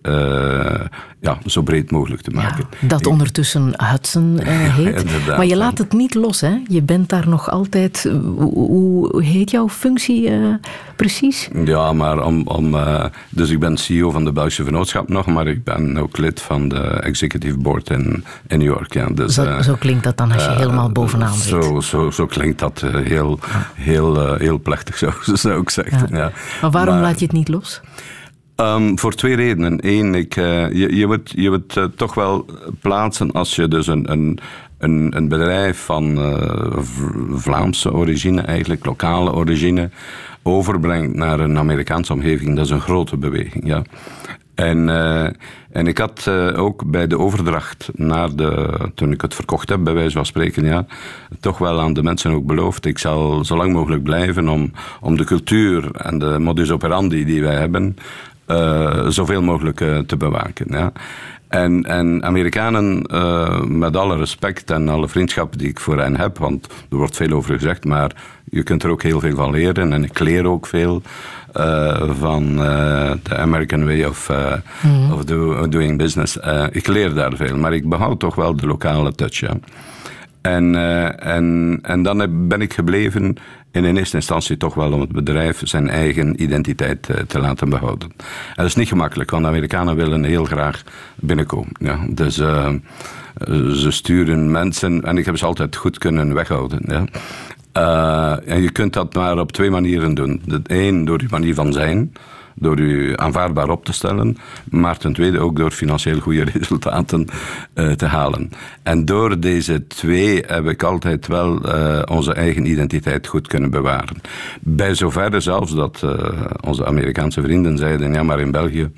ja, zo breed mogelijk te maken. Ja, dat ondertussen Hudson heet. Ja, maar je laat het niet los, hè? Je bent daar nog altijd. Hoe, heet jouw functie precies? Ja, maar om. om dus ik ben CEO van de Belgische Vennootschap nog, maar ik ben ook lid van de Executive Board in, in New York. Ja. Dus, zo, zo, klinkt dat dan als je helemaal bovenaan zit. Zo, zo, zo klinkt dat heel, heel, heel plechtig, zo zou ik zeggen. Ja. Maar waarom maar, laat je het niet los? Um, voor twee redenen. Eén, ik, uh, je, je moet, je moet uh, toch wel plaatsen als je dus een, een, een, een bedrijf van uh, Vlaamse origine, eigenlijk lokale origine, overbrengt naar een Amerikaanse omgeving. Dat is een grote beweging. Ja. En, uh, en ik had uh, ook bij de overdracht naar de, toen ik het verkocht heb, bij wijze van spreken, ja, toch wel aan de mensen ook beloofd. Ik zal zo lang mogelijk blijven om, om de cultuur en de modus operandi die wij hebben, uh, zoveel mogelijk te bewaken. Ja. En, en Amerikanen, met alle respect en alle vriendschap die ik voor hen heb, want er wordt veel over gezegd, maar je kunt er ook heel veel van leren en ik leer ook veel uh, van de American way of, mm. of do, doing business. ik leer daar veel, maar ik behoud toch wel de lokale touch. Ja. En, en, en dan ben ik gebleven in eerste instantie toch wel om het bedrijf zijn eigen identiteit te laten behouden. En dat is niet gemakkelijk, want de Amerikanen willen heel graag binnenkomen. Ja. Dus uh, ze sturen mensen, en ik heb ze altijd goed kunnen weghouden. Ja. En je kunt dat maar op twee manieren doen. Een door die manier van zijn door u aanvaardbaar op te stellen, maar ten tweede ook door financieel goede resultaten uh, te halen. En door deze twee heb ik altijd wel uh, onze eigen identiteit goed kunnen bewaren. Bij zoverre zelfs dat uh, onze Amerikaanse vrienden zeiden, ja maar in België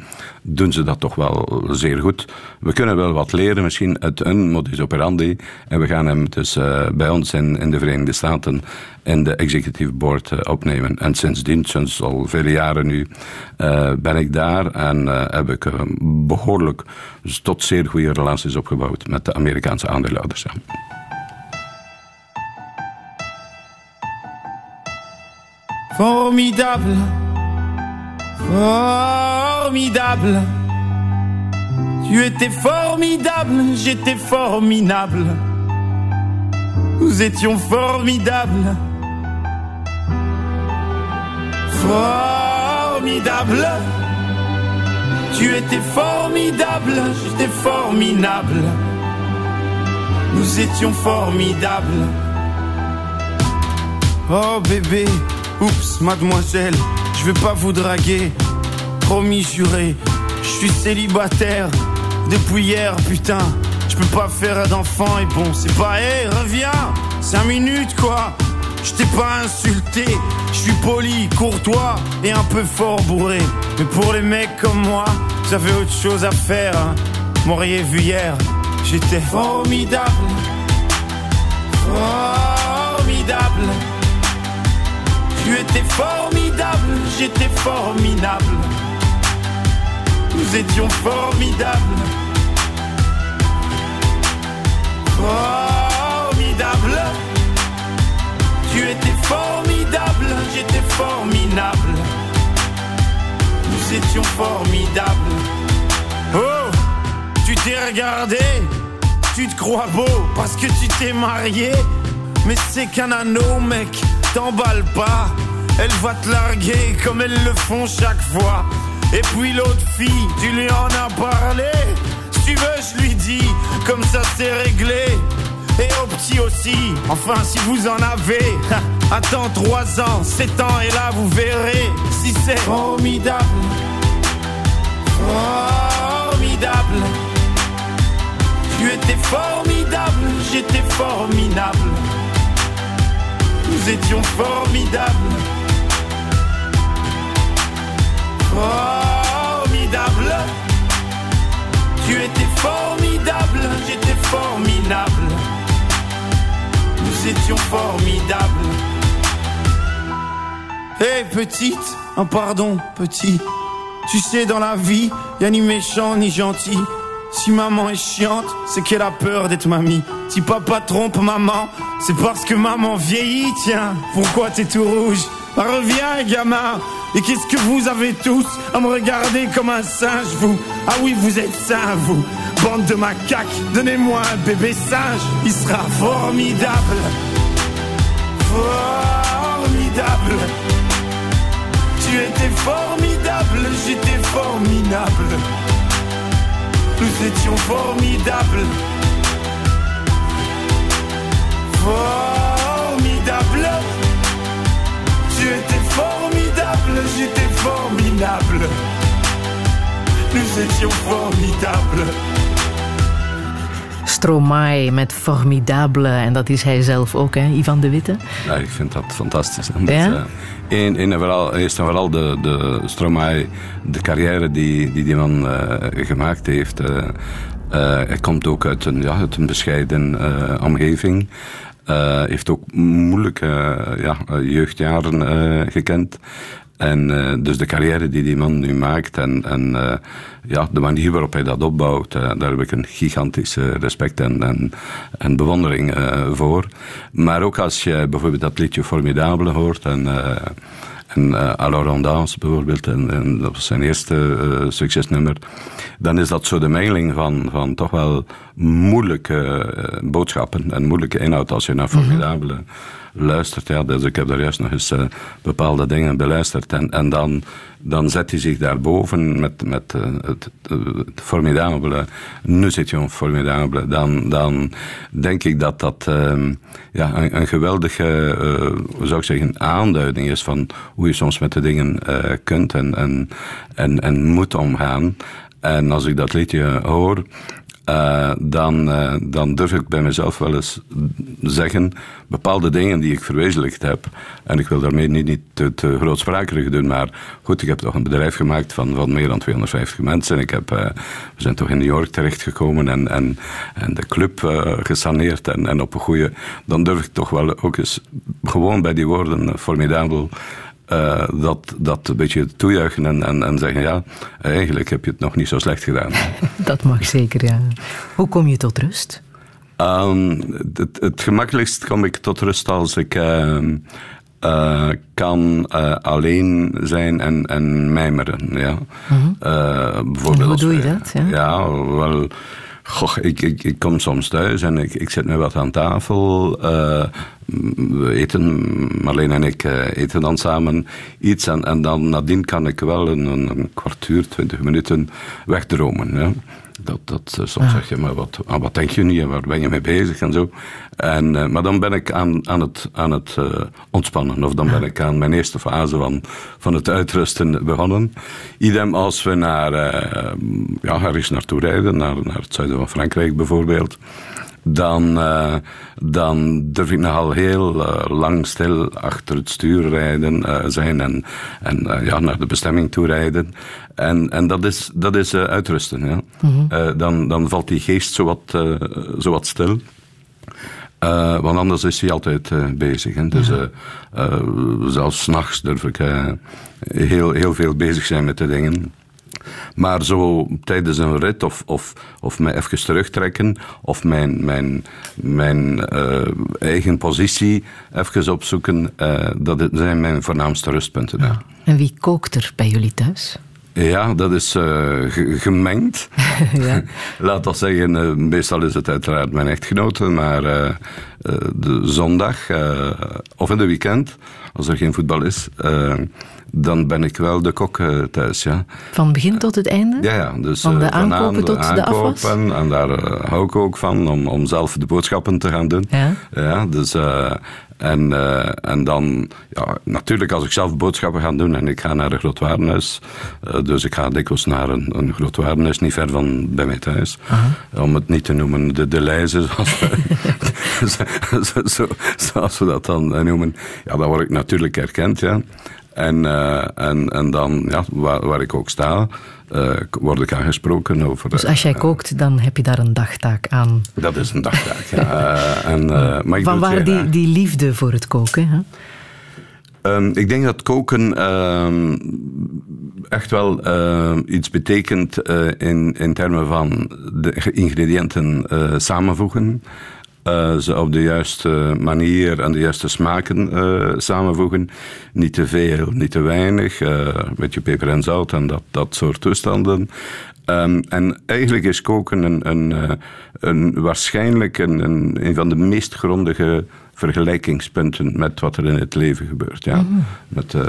doen ze dat toch wel zeer goed. We kunnen wel wat leren misschien uit een modus operandi en we gaan hem dus bij ons in, in de Verenigde Staten in de executive board uh, opnemen. En sindsdien, sinds al vele jaren nu, uh, ben ik daar en uh, heb ik behoorlijk tot zeer goede relaties opgebouwd met de Amerikaanse aandeelhouders. Ja. Formidable, formidable. Tu étais formidable, j'étais formidable. Nous étions formidables. Formidable. Tu étais formidable, j'étais formidable. Nous étions formidables. Oh bébé, oups, mademoiselle, je vais pas vous draguer. Promis juré, je suis célibataire depuis hier, putain. Je peux pas faire d'enfant et bon, c'est pas, hé, reviens, cinq minutes quoi. Je t'ai pas insulté, je suis poli, courtois et un peu fort bourré. Mais pour les mecs comme moi, ça fait autre chose à faire. Hein. M'auriez vu hier, j'étais formidable. Formidable. Tu étais formidable, j'étais formidable. Nous étions formidables. Formidable. Tu étais formidable, j'étais formidable. Nous étions formidables. Oh, tu t'es regardé, tu te crois beau parce que tu t'es marié. Mais c'est qu'un anneau, mec, t'emballe pas. Elle va te larguer comme elles le font chaque fois. Et puis l'autre fille, tu lui en as parlé. Si tu veux, je lui dis, comme ça c'est réglé. Et au petit aussi, enfin si vous en avez. Attends 3 ans, 7 ans, et là vous verrez si c'est formidable. Formidable. Tu étais formidable, j'étais formidable. Nous étions formidables. Formidable. Tu étais formidable, j'étais formidable. Étions formidables. Hé petite, un pardon petit. Tu sais dans la vie, y a ni méchant ni gentil. Si maman est chiante, c'est qu'elle a peur d'être mamie. Si papa trompe maman, c'est parce que maman vieillit, tiens. Pourquoi t'es tout rouge? Bah, Reviens, gamin. Et qu'est-ce que vous avez tous à me regarder comme un singe, vous? Ah oui, vous êtes sains, vous. Bande de macaques, donnez-moi un bébé singe. Il sera formidable. Formidable. Tu étais formidable, j'étais formidable. Nous étions formidables. Formidable. Tu étais formidable, j'étais formidable. Nous étions formidables. Stromae met Formidable. En dat is hij zelf ook, hè, Ivan de Witte. Ja, ik vind dat fantastisch. Ja? eh, één en vooral, eerst en vooral de, de Stromae, de carrière die die, die man eh, gemaakt heeft. eh, hij komt ook uit een, ja, uit een bescheiden omgeving. Heeft ook moeilijke ja, jeugdjaren gekend. En eh, dus de carrière die die man nu maakt en, en eh, ja, de manier waarop hij dat opbouwt, eh, daar heb ik een gigantische respect en, en, en bewondering voor. Maar ook als je bijvoorbeeld dat liedje Formidable hoort en, en Alors bijvoorbeeld, en, en dat was zijn eerste succesnummer, dan is dat zo de mengeling van, van toch wel moeilijke boodschappen en moeilijke inhoud als je naar Formidable luistert. Ja, dus ik heb daar juist nog eens eh, bepaalde dingen beluisterd. En, en dan, dan zet hij zich daarboven met, met eh, het, het formidabele, nous étions formidable. Dan, dan denk ik dat dat ehm, ja, een, geweldige, eh, hoe zou ik zeggen, aanduiding is van hoe je soms met de dingen kunt en, en, en, en moet omgaan. En als ik dat liedje hoor, eh, dan, eh, dan durf ik bij mezelf wel eens zeggen, bepaalde dingen die ik verwezenlijkt heb, en ik wil daarmee niet, niet te, te grootsprakerig doen, maar goed, ik heb toch een bedrijf gemaakt van, van meer dan 250 mensen. Ik heb, eh, we zijn toch in New York terechtgekomen en, en, en de club gesaneerd en, en op een goede, dan durf ik toch wel ook eens gewoon bij die woorden formidabel eh, dat, dat een beetje toejuichen en, en, en zeggen, ja, eigenlijk heb je het nog niet zo slecht gedaan. Dat mag zeker, ja. Hoe kom je tot rust? Ehm, het, het gemakkelijkst kom ik tot rust als ik ehm, eh, kan eh, alleen zijn en, en mijmeren. Ja. Bijvoorbeeld En hoe doe je dat, ja? Ja, wel... Goh, ik, ik, kom soms thuis en ik, ik zit met wat aan tafel. eh, we eten, Marleen en ik eh, eten dan samen iets. En, en dan nadien kan ik wel een, een, een kwartier, twintig minuten wegdromen. Ja. Dat, dat, eh, soms zeg je, maar wat, aan wat denk je nu en waar ben je mee bezig en zo. En, eh, maar dan ben ik aan, aan het, aan het eh, ontspannen. Of dan ben ik aan mijn eerste fase van, van het uitrusten begonnen. Idem als we naar, eh, ja, ergens naartoe rijden, naar, naar het zuiden van Frankrijk bijvoorbeeld. Dan, eh, dan durf ik nogal heel eh, lang stil achter het stuur rijden eh, zijn en, en ja, naar de bestemming toe rijden. En, en dat is, dat is uitrusten. Ja. Eh, dan, dan valt die geest zowat, zowat stil. Uh, want anders is hij altijd uh, bezig. Hè. Dus uh, zelfs s'nachts durf ik heel, heel veel bezig zijn met de dingen. Maar zo tijdens een rit of, of, of mij even terugtrekken of mijn, mijn, mijn eigen positie even opzoeken, dat zijn mijn voornaamste rustpunten. En wie kookt er bij jullie thuis? Ja, dat is uh, gemengd. ja. Laat dat zeggen, uh, meestal is het uiteraard mijn echtgenote, maar uh, de zondag of in de weekend, als er geen voetbal is, dan ben ik wel de kok thuis. Ja. Van begin tot het einde? Ja, ja. Dus, van de aankopen tot de, de afwas? En daar hou ik ook van, om, om zelf de boodschappen te gaan doen. Ja. ja dus en, uh, en dan, ja, natuurlijk als ik zelf boodschappen ga doen en ik ga naar een groot warenhuis, uh, dus ik ga dikwijls naar een, een niet ver van bij mij thuis, om het niet te noemen de, de lijzen, zoals we, zo, zo, zoals we dat dan noemen. Ja, dan word ik natuurlijk herkend, ja. En, uh, en, en dan, ja, waar, waar ik ook sta, uh, word ik aangesproken over... Dus als jij uh, kookt, dan heb je daar een dagtaak aan? Dat is een dagtaak, ja. Uh, en, maar Van waar die, die liefde voor het koken? Hè? Um, ik denk dat koken uh, echt wel uh, iets betekent uh, in, in termen van de ingrediënten samenvoegen. Uh, ze op de juiste manier en de juiste smaken uh, samenvoegen. Niet te veel, niet te weinig. Uh, een beetje peper en zout en dat, dat soort toestanden. Um, en eigenlijk is koken een, een, een waarschijnlijk een, een, een van de meest grondige vergelijkingspunten met wat er in het leven gebeurt. Ja. Mm. Met, uh,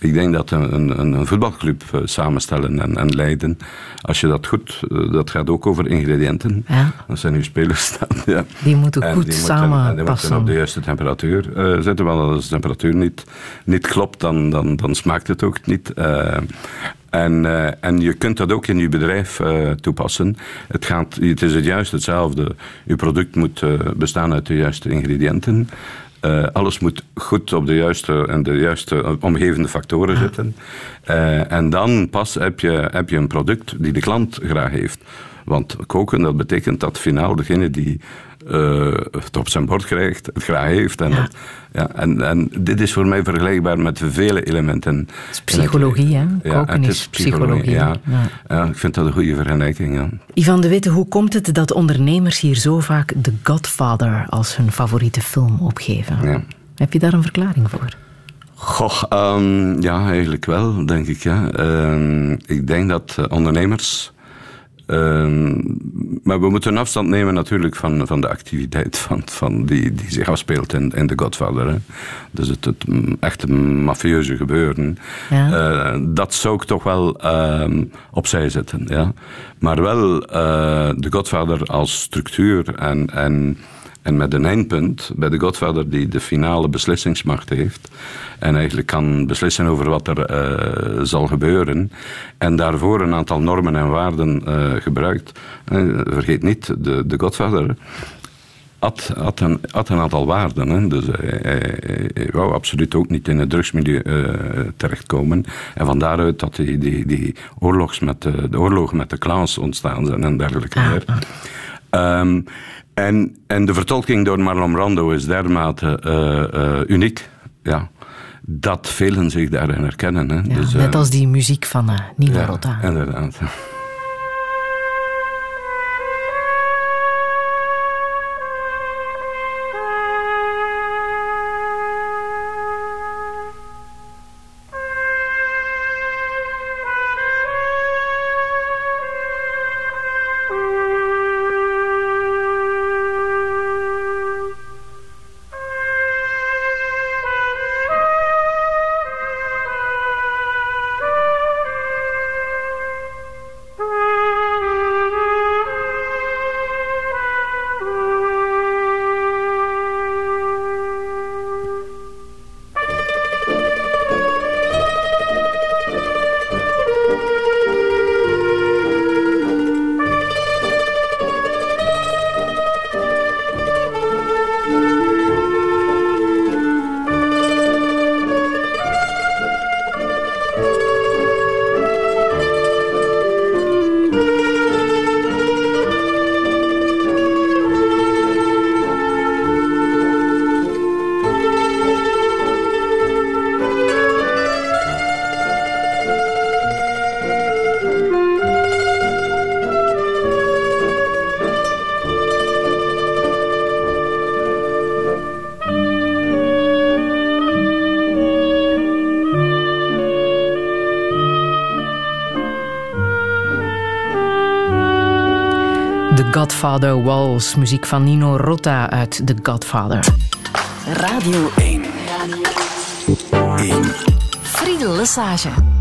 ik denk dat een, een, een voetbalclub uh, samenstellen en, en, leiden, als je dat goed, uh, dat gaat ook over ingrediënten. Ja. Dat zijn uw spelers staan. Ja. Die moeten en goed die samenpassen. Die moeten op de juiste temperatuur zetten, want als de temperatuur niet, niet klopt, dan, dan, dan smaakt het ook niet. En, uh, en je kunt dat ook in je bedrijf uh, toepassen. Het, gaat, het is het juist hetzelfde. Je product moet uh, bestaan uit de juiste ingrediënten. Alles moet goed op de juiste en de juiste omgevende factoren zitten. en dan pas heb je, heb je een product die de klant graag heeft. Want koken, dat betekent dat finaal degene die uh, het op zijn bord krijgt, het graag heeft. En, ja. Dat, ja, en, en dit is voor mij vergelijkbaar met vele elementen. Het is psychologie, hè? Koken ja, het is psychologie. Ja. Ja. ik vind dat een goede vergelijking. Ja. Ivan de Witte, hoe komt het dat ondernemers hier zo vaak The Godfather als hun favoriete film opgeven? Heb je daar een verklaring voor? Goh, um, ja, eigenlijk wel, denk ik. Ja. Um, ik denk dat ondernemers Ehm, maar we moeten afstand nemen natuurlijk van, van de activiteit van, van die, die zich afspeelt in, in The Godfather. Hè. Dus het, het echte mafieuze gebeuren. Ja. Uh, dat zou ik toch wel uh, opzij zetten. Ja. Maar wel The Godfather als structuur en, en en met een eindpunt bij de Godfather die de finale beslissingsmacht heeft. En eigenlijk kan beslissen over wat er uh, zal gebeuren. En daarvoor een aantal normen en waarden uh, gebruikt. Uh, vergeet niet, de, de Godfather had, had, een, had een aantal waarden. Hè. Dus hij, hij, hij, wou absoluut ook niet in het drugsmilieu terechtkomen. En van daaruit dat die, die, die oorlogs met de, de oorlogen met de clans ontstaan zijn en dergelijke meer. Ah. Um, en, en de vertolking door Marlon Brando is dermate uh, uh, uniek. Ja dat velen zich daarin herkennen. Hè. Ja, dus, net als die muziek van Nina ja, Rota. Inderdaad. Muziek van Nino Rota uit The Godfather. Radio 1. 1. Friedel Lesage.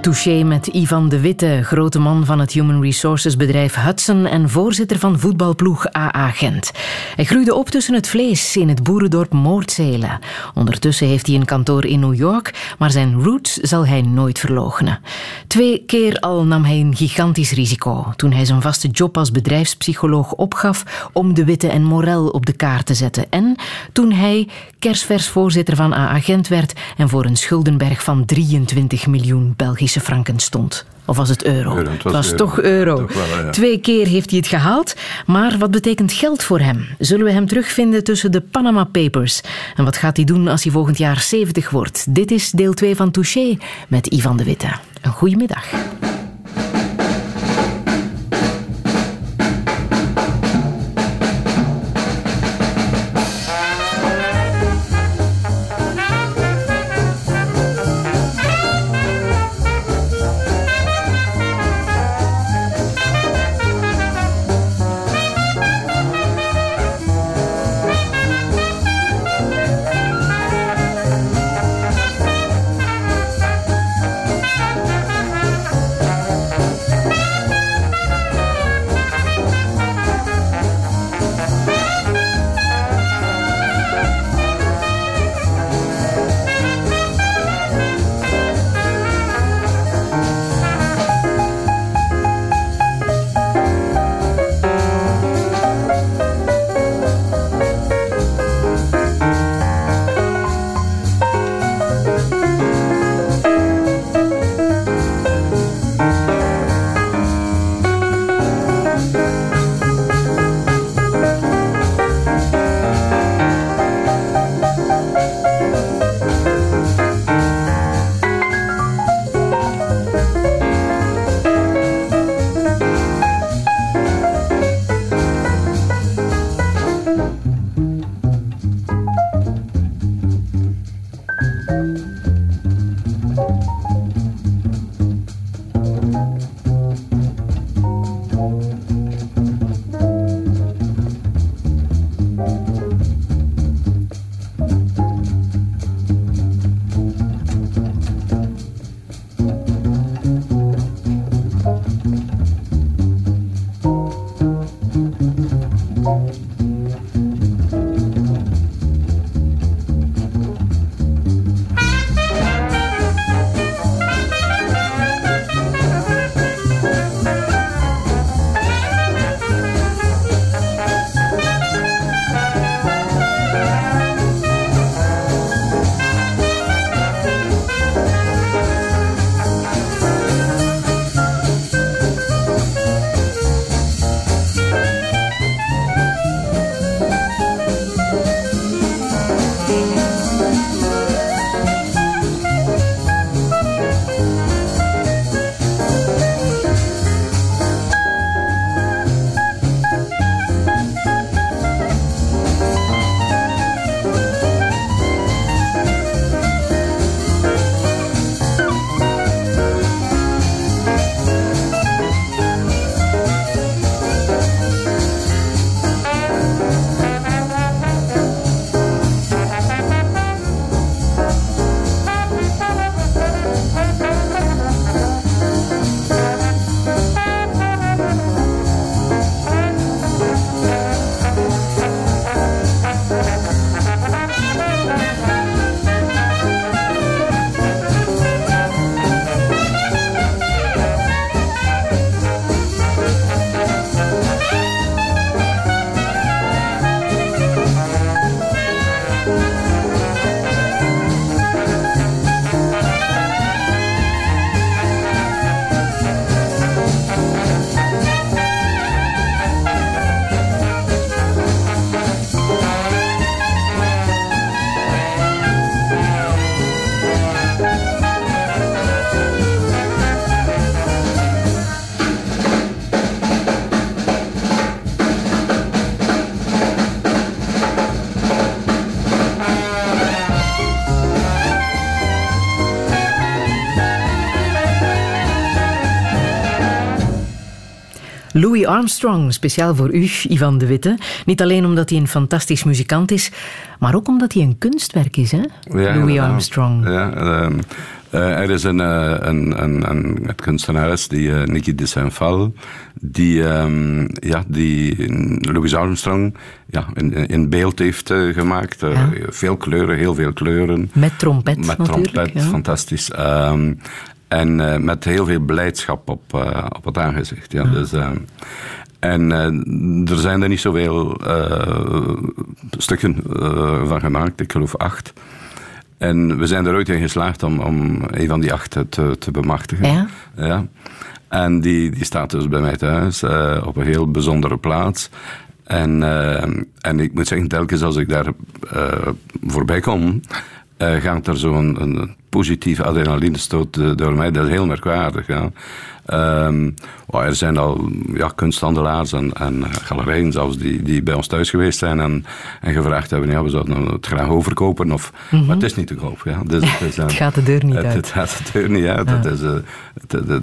Touché. Met Ivan de Witte, grote man van het Human Resources bedrijf Hudson en voorzitter van voetbalploeg AA Gent. Hij groeide op tussen het vlees in het boerendorp Moordzelen. Ondertussen heeft hij een kantoor in New York, maar zijn roots zal hij nooit verloochenen. Twee keer al nam hij een gigantisch risico toen hij zijn vaste job als bedrijfspsycholoog opgaf om de Witte en Morel op de kaart te zetten. En toen hij kersvers voorzitter van AA Gent werd en voor een schuldenberg van 23 miljoen Belgische franken stond. Of was het euro? het was, toch euro. Twee keer heeft hij het gehaald. Maar wat betekent geld voor hem? Zullen we hem terugvinden tussen de Panama Papers? En wat gaat hij doen als hij volgend jaar 70 wordt? Dit is deel 2 van Touché met Ivan de Witte. Een goede middag. Louis Armstrong, speciaal voor u, Ivan de Witte. Niet alleen omdat hij een fantastisch muzikant is, maar ook omdat hij een kunstwerk is, hè? Louis Armstrong. Ja, ehm, uh, er is een, uh, een, een, een, kunstenares, die, uh, Nikki de Saint-Val, die, um, ja, die Louis Armstrong ja, in, in beeld heeft gemaakt. Ja. Veel kleuren, heel veel kleuren. Met trompet Met trompet, ja. fantastisch. Um, en met heel veel blijdschap op, op het aangezicht. Ja. Dus, en er zijn er niet zoveel stukken van gemaakt, ik geloof acht. En we zijn er ooit in geslaagd om, om een van die acht te, te bemachtigen. Ja? ja. En die, die staat dus bij mij thuis op een heel bijzondere plaats. En, en ik moet zeggen, telkens als ik daar voorbij kom, gaat er zo'n positieve adrenalinestoot door mij. Dat is heel merkwaardig. Ja. Um, er zijn al ja, kunsthandelaars en, en galerijen zelfs die, die bij ons thuis geweest zijn en, en gevraagd hebben, ja, we zouden het graag overkopen. Of, mm -hmm. Maar het is niet te koop. Ja. Dus het, is, het gaat de deur niet het, uit. Het gaat de deur niet uit. Het is, uh,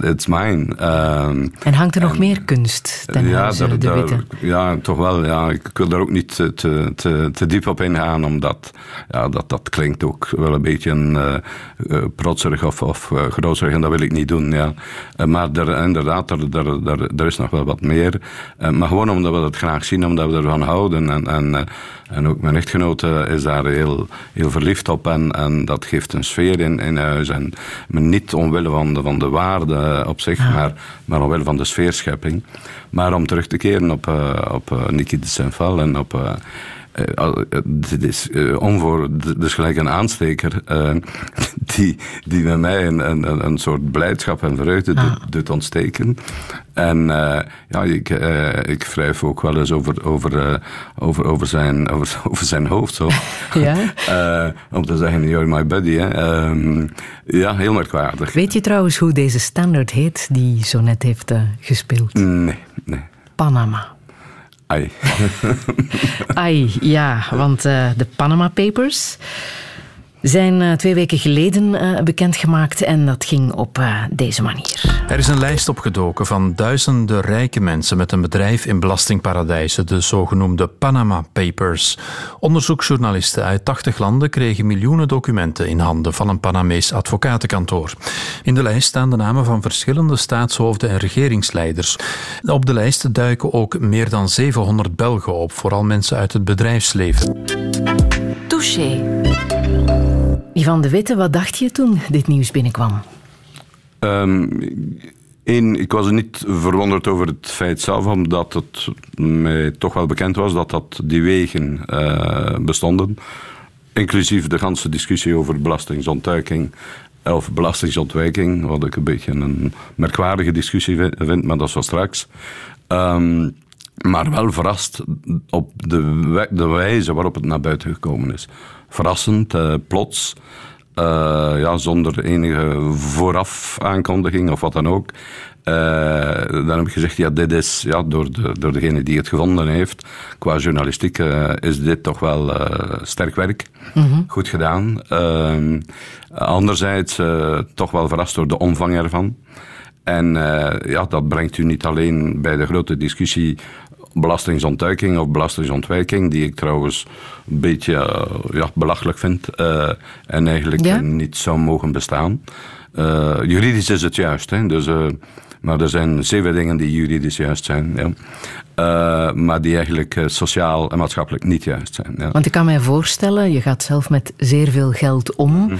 het, is mine. Um, en hangt er nog meer kunst ten ja, huize, daar, de daar, witte? Ja, toch wel. Ja. Ik wil daar ook niet te, te, te diep op ingaan, omdat ja, dat, dat klinkt ook wel een beetje een, uh, uh, protserig of, of uh, en dat wil ik niet doen. Ja. maar er, inderdaad, er, er, er, er is nog wel wat meer. Uh, maar gewoon omdat we dat graag zien, omdat we ervan houden. En, en, uh, en ook mijn echtgenote is daar heel, heel verliefd op. En, en dat geeft een sfeer in, in huis. En niet omwille van de, van de waarde op zich, Ah. maar, maar omwille van de sfeerschepping. Maar om terug te keren op, op Niki de Saint-Val en op... Uh, dit is uh, onvoor, dus gelijk een aansteker die, die bij mij een, een, een soort blijdschap en vreugde Ah. doet, doet ontsteken. En ja, ik, ik wrijf ook wel eens over, over, over, over, zijn, over, over zijn hoofd. Zo. ja? om te zeggen, you're my buddy. Hè. Um, ja, heel merkwaardig. Weet je trouwens hoe deze standaard heet die zo net heeft gespeeld? Nee, nee. Panama. Ai. Ja, want uh, de Panama Papers zijn uh, twee weken geleden uh, bekendgemaakt en dat ging op uh, deze manier. Er is een lijst opgedoken van duizenden rijke mensen met een bedrijf in belastingparadijzen, de zogenoemde Panama Papers. Onderzoeksjournalisten uit 80 landen kregen miljoenen documenten in handen van een Panamees advocatenkantoor. In de lijst staan de namen van verschillende staatshoofden en regeringsleiders. Op de lijst duiken ook meer dan 700 Belgen op, vooral mensen uit het bedrijfsleven. Touché. Ivan de Witte, wat dacht je toen dit nieuws binnenkwam? Um, één, ik was niet verwonderd over het feit zelf, omdat het mij toch wel bekend was dat, dat die wegen uh, bestonden. Inclusief de hele discussie over belastingsontduiking of belastingsontwijking, wat ik een beetje een merkwaardige discussie vind, maar dat is wel straks. Um, maar wel verrast op de, de wijze waarop het naar buiten gekomen is verrassend, uh, plots, uh, ja, zonder enige vooraf aankondiging of wat dan ook. Uh, dan heb ik gezegd, ja, dit is ja, door, de, door degene die het gevonden heeft. Qua journalistiek is dit toch wel sterk werk. Mm-hmm. Goed gedaan. anderzijds toch wel verrast door de omvang ervan. En ja, dat brengt u niet alleen bij de grote discussie belastingsontduiking of belastingsontwijking, die ik trouwens een beetje uh, ja, belachelijk vind uh, en eigenlijk ja? niet zou mogen bestaan. Uh, juridisch is het juist, hè? Dus, maar er zijn zeven dingen die juridisch juist zijn, ja. maar die eigenlijk sociaal en maatschappelijk niet juist zijn. Ja. Want ik kan mij voorstellen, je gaat zelf met zeer veel geld om. Mhm.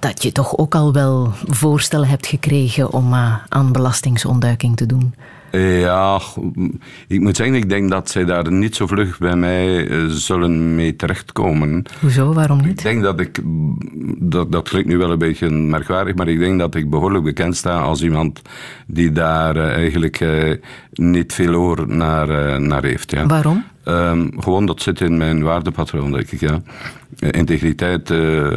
Dat je toch ook al wel voorstellen hebt gekregen om aan belastingsontduiking te doen. Ja, ik moet zeggen, ik denk dat zij daar niet zo vlug bij mij uh, zullen mee terechtkomen. Hoezo, waarom niet? Ik denk dat ik, dat, dat klinkt nu wel een beetje merkwaardig, maar ik denk dat ik behoorlijk bekend sta als iemand die daar uh, eigenlijk uh, niet veel oor naar, naar heeft. Ja. Waarom? Um, gewoon dat zit in mijn waardepatroon, denk ik. Ja. Integriteit uh,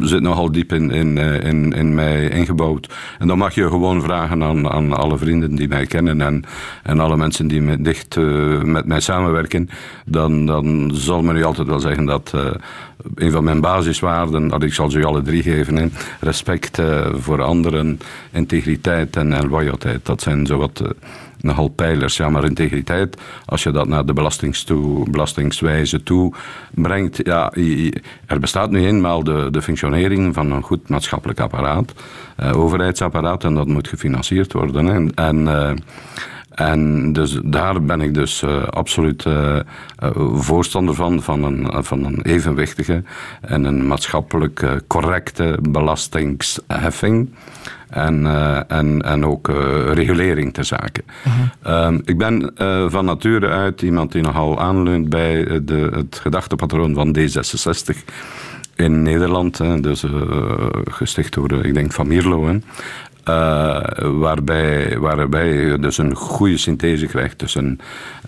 zit nogal diep in, in, in, in mij ingebouwd. En dan mag je gewoon vragen aan, aan alle vrienden die mij kennen en, en alle mensen die met, dicht met mij samenwerken. Dan, dan zal men u altijd wel zeggen dat, een van mijn basiswaarden, dat ik zal ze alle drie geven, hè. respect voor anderen, integriteit en, en loyaliteit. Dat zijn zowat nogal pijlers. Ja, maar integriteit, als je dat naar de belastings toe, belastingswijze toe brengt, ja, er bestaat nu eenmaal de, de functionering van een goed maatschappelijk apparaat, uh, overheidsapparaat, en dat moet gefinancierd worden. En, uh, en dus daar ben ik dus uh, absoluut uh, voorstander van, van een, van een evenwichtige en een maatschappelijk correcte belastingsheffing en, en, en ook regulering ter zake. Uh-huh. Um, ik ben van nature uit iemand die nogal aanleunt bij de, het gedachtepatroon van D66 in Nederland. Hè, dus gesticht door, ik denk, Van Mierlo. Uh, waarbij, waarbij je dus een goede synthese krijgt tussen,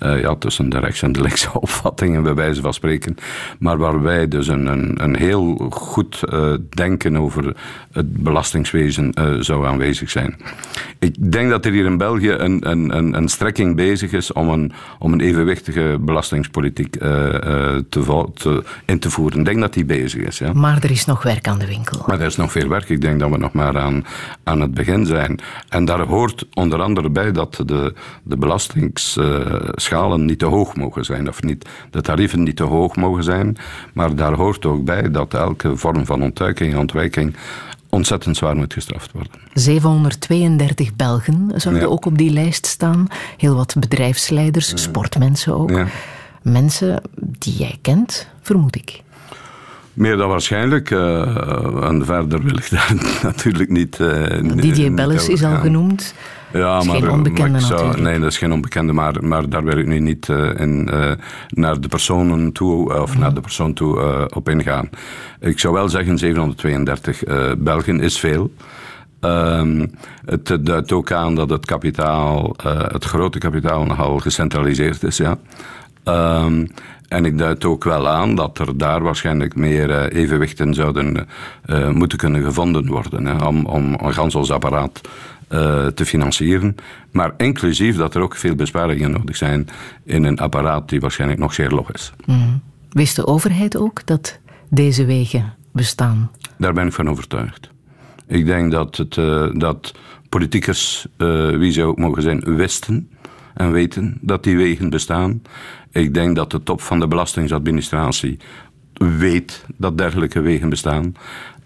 uh, ja, tussen de rechts- en de linkse opvattingen, bij wijze van spreken. Maar waarbij dus een, een, een heel goed uh, denken over het belastingswezen zou aanwezig zijn. Ik denk dat er hier in België een, een, een, een strekking bezig is om een, om een evenwichtige belastingspolitiek te, te, in te voeren. Ik denk dat die bezig is. Ja. Maar er is nog werk aan de winkel. Maar er is nog veel werk. Ik denk dat we nog maar aan, aan het begin zijn. En daar hoort onder andere bij dat de, de belastingsschalen niet te hoog mogen zijn, of niet, de tarieven niet te hoog mogen zijn. Maar daar hoort ook bij dat elke vorm van ontduiking en ontwijking ontzettend zwaar moet gestraft worden. 732 Belgen zouden ook op die lijst staan. Heel wat bedrijfsleiders, sportmensen ook. Ja. Mensen die jij kent, vermoed ik. Meer dan waarschijnlijk. Uh, en verder wil ik daar natuurlijk niet. Uh, Didier Bellis is al genoemd. Ja, maar, geen onbekende maar zou, Nee, dat is geen onbekende, maar, maar daar wil ik nu niet uh, in, naar de personen toe of naar de persoon toe op ingaan. Ik zou wel zeggen, 732 Belgen is veel. Ehm, het duidt ook aan dat het kapitaal, het grote kapitaal nogal gecentraliseerd is. Ja. Um, en ik duid ook wel aan dat er daar waarschijnlijk meer uh, evenwichten zouden uh, moeten kunnen gevonden worden hè, om, om een gans ons apparaat uh, te financieren. Maar inclusief dat er ook veel besparingen nodig zijn in een apparaat die waarschijnlijk nog zeer log is. Mm. Wist de overheid ook dat deze wegen bestaan? Daar ben ik van overtuigd. Ik denk dat, het, dat politiekers, wie ze ook mogen zijn, wisten en weten dat die wegen bestaan. Ik denk dat de top van de belastingsadministratie weet dat dergelijke wegen bestaan.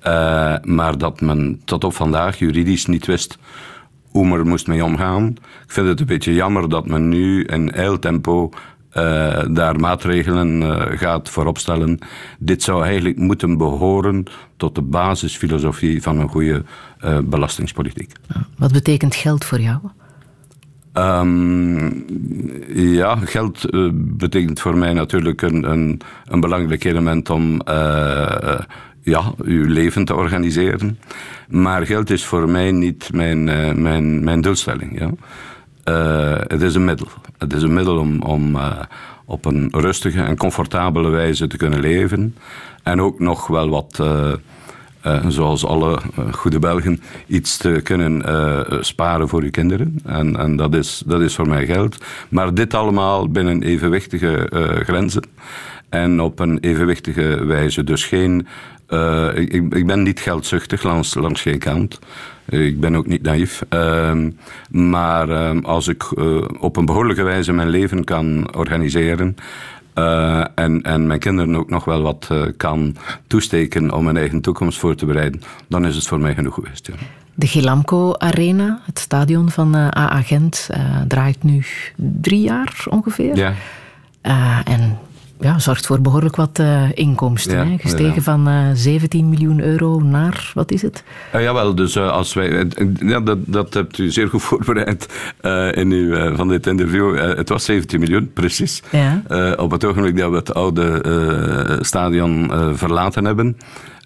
Uh, maar dat men tot op vandaag juridisch niet wist hoe men er moest mee omgaan. Ik vind het een beetje jammer dat men nu in eiltempo uh, daar maatregelen uh, gaat vooropstellen. Dit zou eigenlijk moeten behoren tot de basisfilosofie van een goede belastingspolitiek. Wat betekent geld voor jou? Um, ja, geld uh, betekent voor mij natuurlijk een, een, een belangrijk element om uh, ja, uw leven te organiseren. Maar geld is voor mij niet mijn, mijn, mijn doelstelling. Ja. het is een middel. Het is een middel om, om op een rustige en comfortabele wijze te kunnen leven. En ook nog wel wat uh, zoals alle uh, goede Belgen, iets te kunnen uh, sparen voor uw kinderen. En, en dat, is, dat is voor mij geld. Maar dit allemaal binnen evenwichtige grenzen. En op een evenwichtige wijze. Dus geen. Ik, ik, ben niet geldzuchtig langs, langs geen kant. Ik ben ook niet naïef. Ehm, maar ehm, als ik op een behoorlijke wijze mijn leven kan organiseren uh, en, en mijn kinderen ook nog wel wat uh, kan toesteken om mijn eigen toekomst voor te bereiden, dan is het voor mij genoeg geweest. Ja. De Gilamco Arena, het stadion van uh, AA Gent, draait nu drie jaar ongeveer. Ja. en ja, zorgt voor behoorlijk wat uh, inkomsten. Ja, hè? Gestegen ja. van uh, eh, 17 miljoen euro naar, wat is het? Uh, jawel, dus als wij... ja, dat, dat hebt u zeer goed voorbereid in uw, van dit interview. het was 17 miljoen, precies. Ja. op het ogenblik dat we het oude stadion verlaten hebben.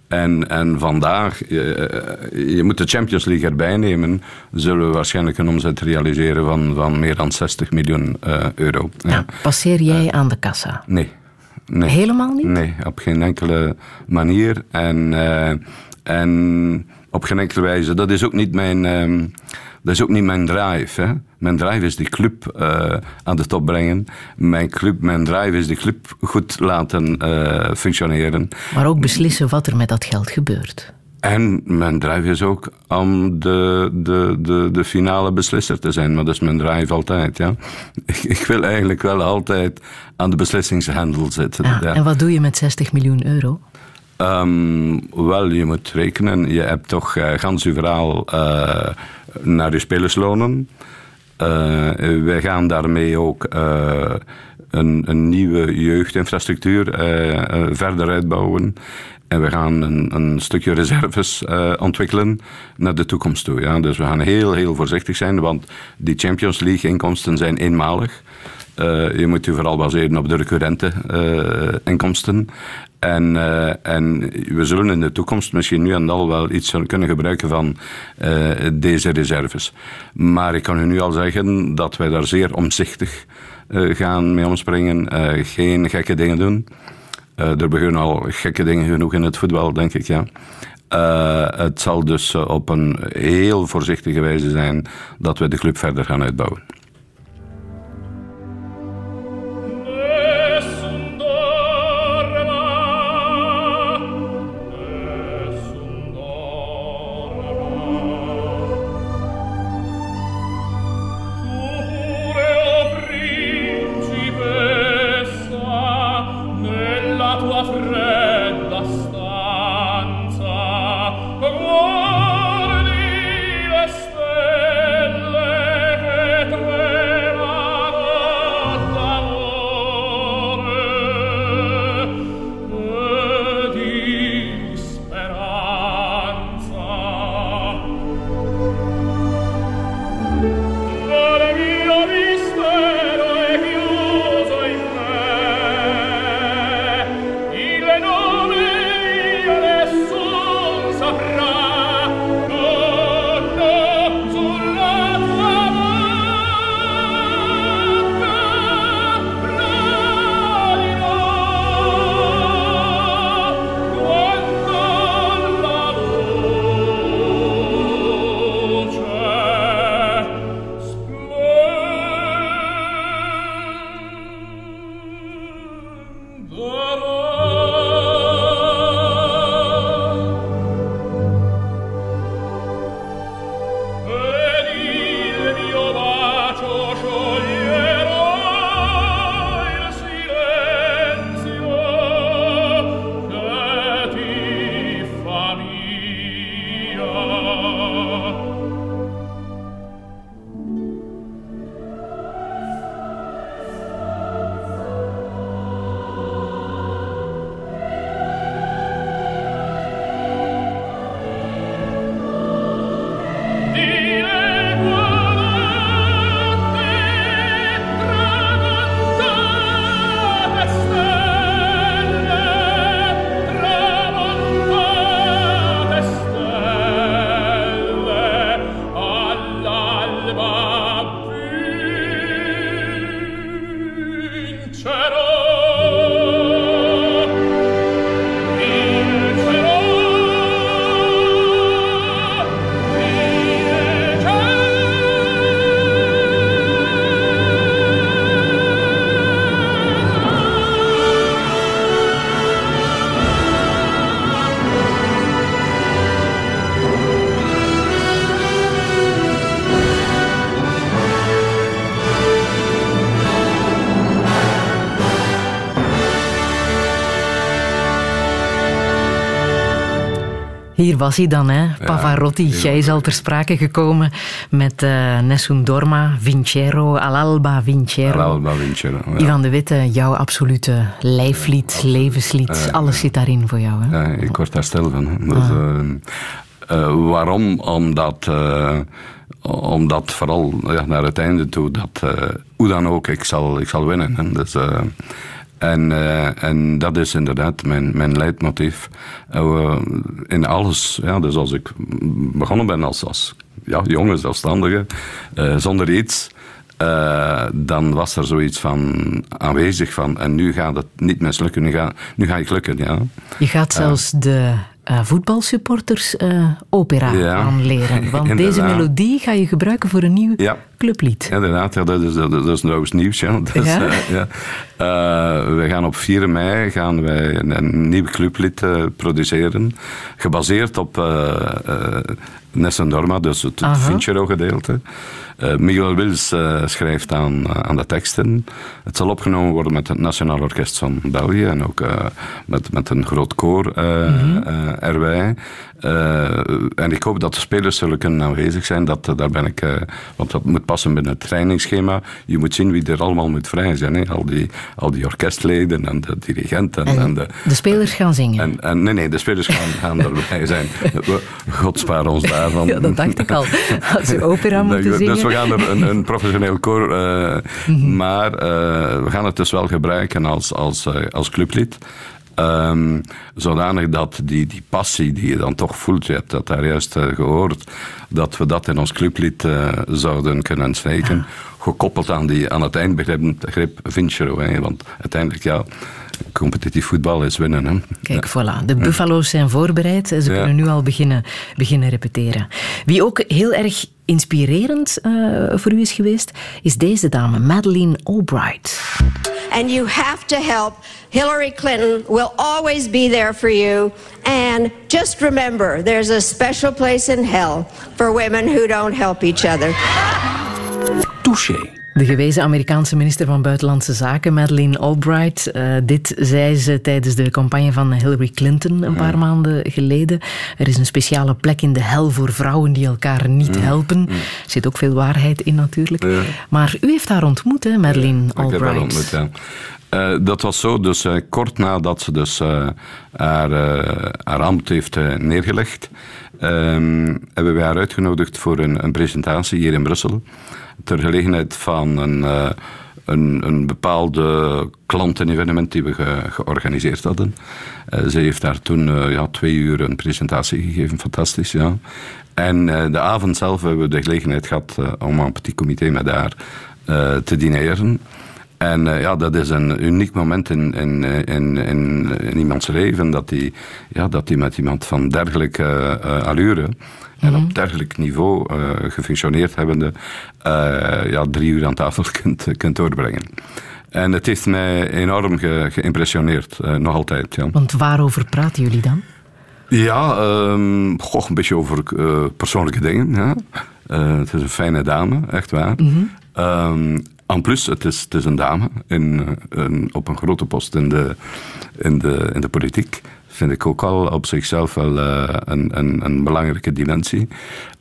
En, en vandaag, je, je, moet de Champions League erbij nemen, zullen we waarschijnlijk een omzet realiseren van, van meer dan 60 miljoen euro. Ja. passeer jij aan de kassa? Nee. Nee. Helemaal niet? Nee, op geen enkele manier. En, uh, en op geen enkele wijze. Dat is ook niet mijn, uh, dat is ook niet mijn drive. Hè. Mijn drive is die club uh, aan de top brengen. Mijn, club, mijn drive is die club goed laten uh, functioneren. Maar ook beslissen wat er met dat geld gebeurt. En mijn drive is ook om de, de, de, de finale beslisser te zijn. Maar dat is mijn drive altijd. Ja. Ik, ik wil eigenlijk wel altijd aan de beslissingshandel zitten. Ah, ja. En wat doe je met 60 miljoen euro? Um, wel, je moet rekenen. Je hebt toch uh, gans verhaal uh, naar je spelerslonen. Uh, wij gaan daarmee ook een, een, nieuwe jeugdinfrastructuur verder uitbouwen. En we gaan een, een stukje reserves uh, ontwikkelen naar de toekomst toe. Ja. Dus we gaan heel, heel voorzichtig zijn, want die Champions League inkomsten zijn eenmalig. Uh, je moet je vooral baseren op de recurrente uh, inkomsten. En, en we zullen in de toekomst misschien nu en dan wel iets kunnen gebruiken van deze reserves. Maar ik kan u nu al zeggen dat wij daar zeer omzichtig gaan mee omspringen. geen gekke dingen doen. Uh, er gebeuren al gekke dingen genoeg in het voetbal, denk ik, ja. Uh, het zal dus uh, op een heel voorzichtige wijze zijn dat we de club verder gaan uitbouwen. Hier was hij dan, hè? Pavarotti. Ja, Jij is al ter sprake gekomen met uh, Nessun Dorma, Vincero, Alalba Vincero. Alalba Vincero. Ja. Ivan de Witte, jouw absolute lijflied, levenslied. Alles zit daarin voor jou, hè? Ja, ik word daar stil van. Dus, uh, uh, waarom? Omdat, omdat vooral ja, naar het einde toe, dat hoe dan ook, ik zal, ik zal winnen. Hè? Dus, en, uh, en dat is inderdaad mijn, mijn leidmotief. Uh, in alles. Ja, dus als ik begonnen ben als, als ja, jonge zelfstandige, uh, zonder iets, dan was er zoiets van aanwezig van. En nu gaat het niet mislukken, nu ga, nu ga ik lukken. Ja. Je gaat zelfs de voetbalsupporters uh, opera aanleren. Want deze melodie ga je gebruiken voor een nieuw ja. clublied. Inderdaad, ja, dat, is, dat, is trouwens nieuws. Ja. Ja? Uh, ja. we gaan op 4 mei gaan wij een, een nieuw clublied produceren. Gebaseerd op Nessun Dorma, dus het Vincero-gedeelte. Uh, Miguel Wils uh, schrijft aan, uh, aan de teksten. Het zal opgenomen worden met het Nationaal Orkest van België en ook met, met een groot koor mm -hmm. erbij. en ik hoop dat de spelers zullen kunnen aanwezig zijn. Dat, daar ben ik, want dat moet passen binnen het trainingsschema. Je moet zien wie er allemaal moet vrij zijn. Hè. Al, die, al die orkestleden en de dirigenten. En, en de, de, spelers gaan zingen. En, en, nee, nee, de spelers gaan, gaan erbij zijn. God spaar ons daarvan. Ja, dat dacht ik al. Als je opera moet zingen we gaan er een, een professioneel koor, uh, maar uh, we gaan het dus wel gebruiken als, als, uh, als clublied. Um, zodanig dat die, die passie die je dan toch voelt, je hebt dat daar juist gehoord, dat we dat in ons clublied zouden kunnen steken. Gekoppeld aan, die, aan het eindbegrip. Hè, want uiteindelijk, ja, competitief voetbal is winnen. Hè. Kijk, voilà. De Buffalo's zijn voorbereid. Ze kunnen nu al beginnen, beginnen repeteren. Wie ook heel erg inspirerend uh, voor u is geweest, is deze dame, Madeleine Albright. And you have to help. Hillary Clinton will always be there for you. And just remember, there's a special place in hell for women who don't help each other. Touché. De gewezen Amerikaanse minister van Buitenlandse Zaken, Madeleine Albright. Uh, dit zei ze tijdens de campagne van Hillary Clinton een paar maanden geleden. Er is een speciale plek in de hel voor vrouwen die elkaar niet helpen. Er zit ook veel waarheid in natuurlijk. Maar u heeft haar ontmoet, hè, Madeleine Albright. Ik heb haar ontmoet, ja. Uh, dat was zo, dus uh, kort nadat ze dus uh, haar, haar ambt heeft neergelegd, ehm, hebben wij haar uitgenodigd voor een, een presentatie hier in Brussel ter gelegenheid van een, uh, een, een bepaalde klantenevenement die we ge, georganiseerd hadden. Uh, ze heeft daar toen uh, ja, twee uur een presentatie gegeven, fantastisch. Ja. En de avond zelf hebben we de gelegenheid gehad om een petit comité met haar te dineren. En ja, dat is een uniek moment in, in, in, in, iemands leven, dat hij ja, dat die met iemand van dergelijke allure en op mhm. dergelijk niveau uh, gefunctioneerd hebbende uh, ja, drie uur aan tafel kunt, kunt doorbrengen. En het heeft mij enorm ge, geïmpressioneerd, uh, nog altijd. Ja. Want waarover praten jullie dan? Ja, um, goh, een beetje over persoonlijke dingen. Ja. het is een fijne dame, echt waar. Mm -hmm. en plus, het is, het is een dame in, in, op een grote post in de, in de, in de politiek vind ik ook al op zichzelf wel uh, een, een, een, belangrijke dimensie.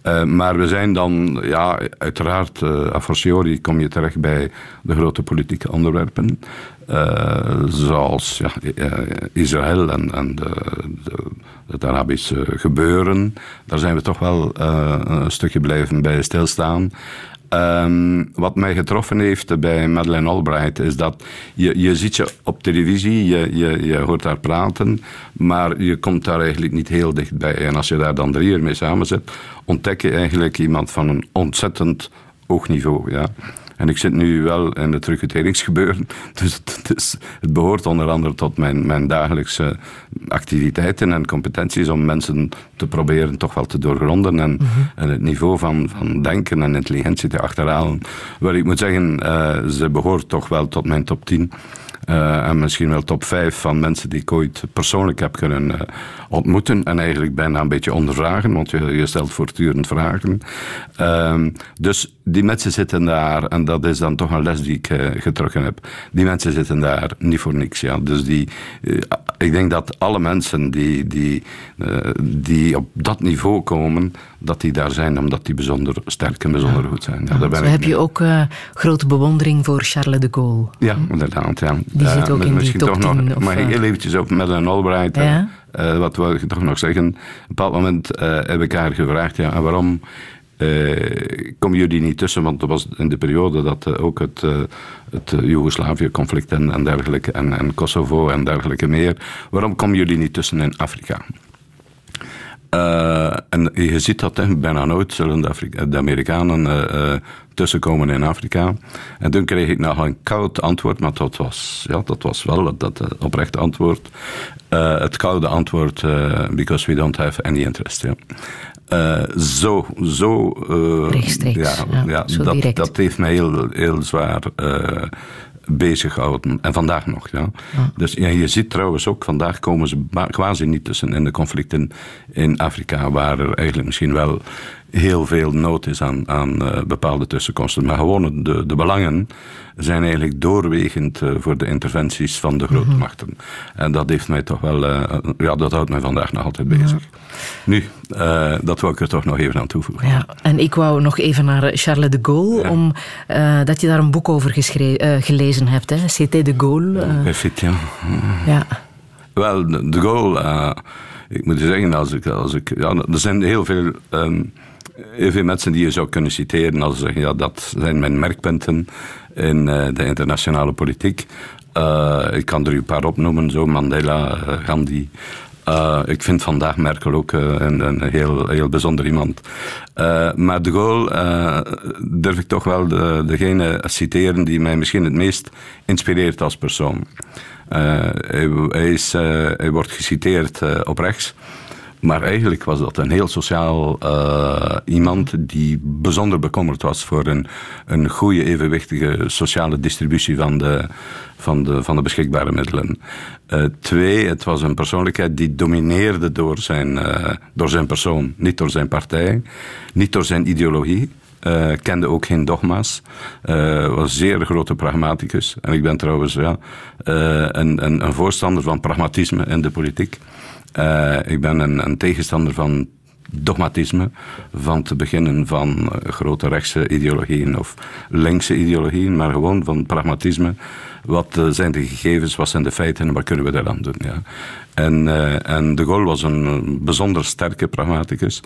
Uh, maar we zijn dan, ja, uiteraard, uh, a fortiori kom je terecht bij de grote politieke onderwerpen. zoals ja, Israël en, en de, de, het Arabische gebeuren. Daar zijn we toch wel een stukje blijven bij stilstaan. Um, wat mij getroffen heeft bij Madeleine Albright is dat je, je ziet je op televisie, je, je, je hoort haar praten, maar je komt daar eigenlijk niet heel dichtbij. En als je daar dan drie uur mee samen zit, ontdek je eigenlijk iemand van een ontzettend hoog niveau. Ja. En ik zit nu wel in het recruteringsgebeuren. Dus het, het behoort onder andere tot mijn, mijn dagelijkse activiteiten en competenties om mensen te proberen toch wel te doorgronden en, mhm. en het niveau van, van denken en intelligentie te achterhalen. Wel, ik moet zeggen, uh, ze behoort toch wel tot mijn top 10. Uh, en misschien wel top 5 van mensen die ik ooit persoonlijk heb kunnen uh, ontmoeten. En eigenlijk bijna een beetje ondervragen, want je, je stelt voortdurend vragen. Uh, dus die mensen zitten daar, en dat is dan toch een les die ik uh, getrokken heb. Die mensen zitten daar niet voor niks. Ja. Dus die, ik denk dat alle mensen die, die, die op dat niveau komen, dat die daar zijn omdat die bijzonder sterk en bijzonder goed zijn. Ja, ja, zo heb je ook grote bewondering voor Charles de Gaulle. Ja, inderdaad. Ja. Die zit ook in die top nog, 10. Mag ik heel eventjes op met een Albright. Ja? Uh, wat wil ik toch nog zeggen? Op een bepaald moment uh, heb ik haar gevraagd, ja, waarom uh, komen jullie niet tussen? Want dat was in de periode dat ook het, het Joegoslavië-conflict en, en dergelijke, en, en Kosovo en dergelijke meer. Waarom komen jullie niet tussen in Afrika? Uh, en je ziet dat hè, bijna nooit zullen de, Afrika de Amerikanen uh, uh, tussenkomen in Afrika. En toen kreeg ik nog een koud antwoord, maar dat was, ja, dat was wel dat oprechte antwoord. het koude antwoord, because we don't have any interest. Ja. zo, zo. Rechtstreeks. Ja, ja, ja zo dat, dat, heeft mij heel, heel zwaar bezighouden. En vandaag nog, ja. Dus ja, je ziet trouwens ook, vandaag komen ze quasi niet tussen in de conflicten in Afrika, waar er eigenlijk misschien wel heel veel nood is aan, aan uh, bepaalde tussenkomsten. Maar gewoon de, de belangen zijn eigenlijk doorwegend uh, voor de interventies van de grote machten. Mm -hmm. En dat heeft mij toch wel, uh, ja, dat houdt mij vandaag nog altijd bezig. Ja. Nu, dat wil ik er toch nog even aan toevoegen. Ja, en ik wou nog even naar Charles de Gaulle, ja. om, dat je daar een boek over gelezen hebt, hè? C'était de Gaulle. Perfect, ja. ja. Wel, de Gaulle, ik moet zeggen, als ik, als ik, ja, er zijn heel veel... Um, heel veel mensen die je zou kunnen citeren als zeggen, ja, dat zijn mijn merkpunten in uh, de internationale politiek. Uh, ik kan er een paar opnoemen, zo Mandela, uh, Gandhi. ik vind vandaag Merkel ook een, een, heel, heel bijzonder iemand. maar de Gaulle durf ik toch wel de, degene citeren die mij misschien het meest inspireert als persoon. Hij, is, hij wordt geciteerd op rechts. Maar eigenlijk was dat een heel sociaal uh, iemand die bijzonder bekommerd was voor een, een goede, evenwichtige sociale distributie van de, van de, van de beschikbare middelen. Uh, twee, het was een persoonlijkheid die domineerde door zijn, uh, door zijn persoon, niet door zijn partij, niet door zijn ideologie. Kende ook geen dogma's. Uh, was zeer grote pragmaticus. En ik ben trouwens ja, een, een, een, voorstander van pragmatisme in de politiek. Uh, ik ben een, een, tegenstander van dogmatisme, van te beginnen van uh, grote rechtse ideologieën of linkse ideologieën, maar gewoon van pragmatisme. Wat uh, zijn de gegevens, wat zijn de feiten en wat kunnen we daaraan doen? Ja. En, en de Gaulle was een bijzonder sterke pragmaticus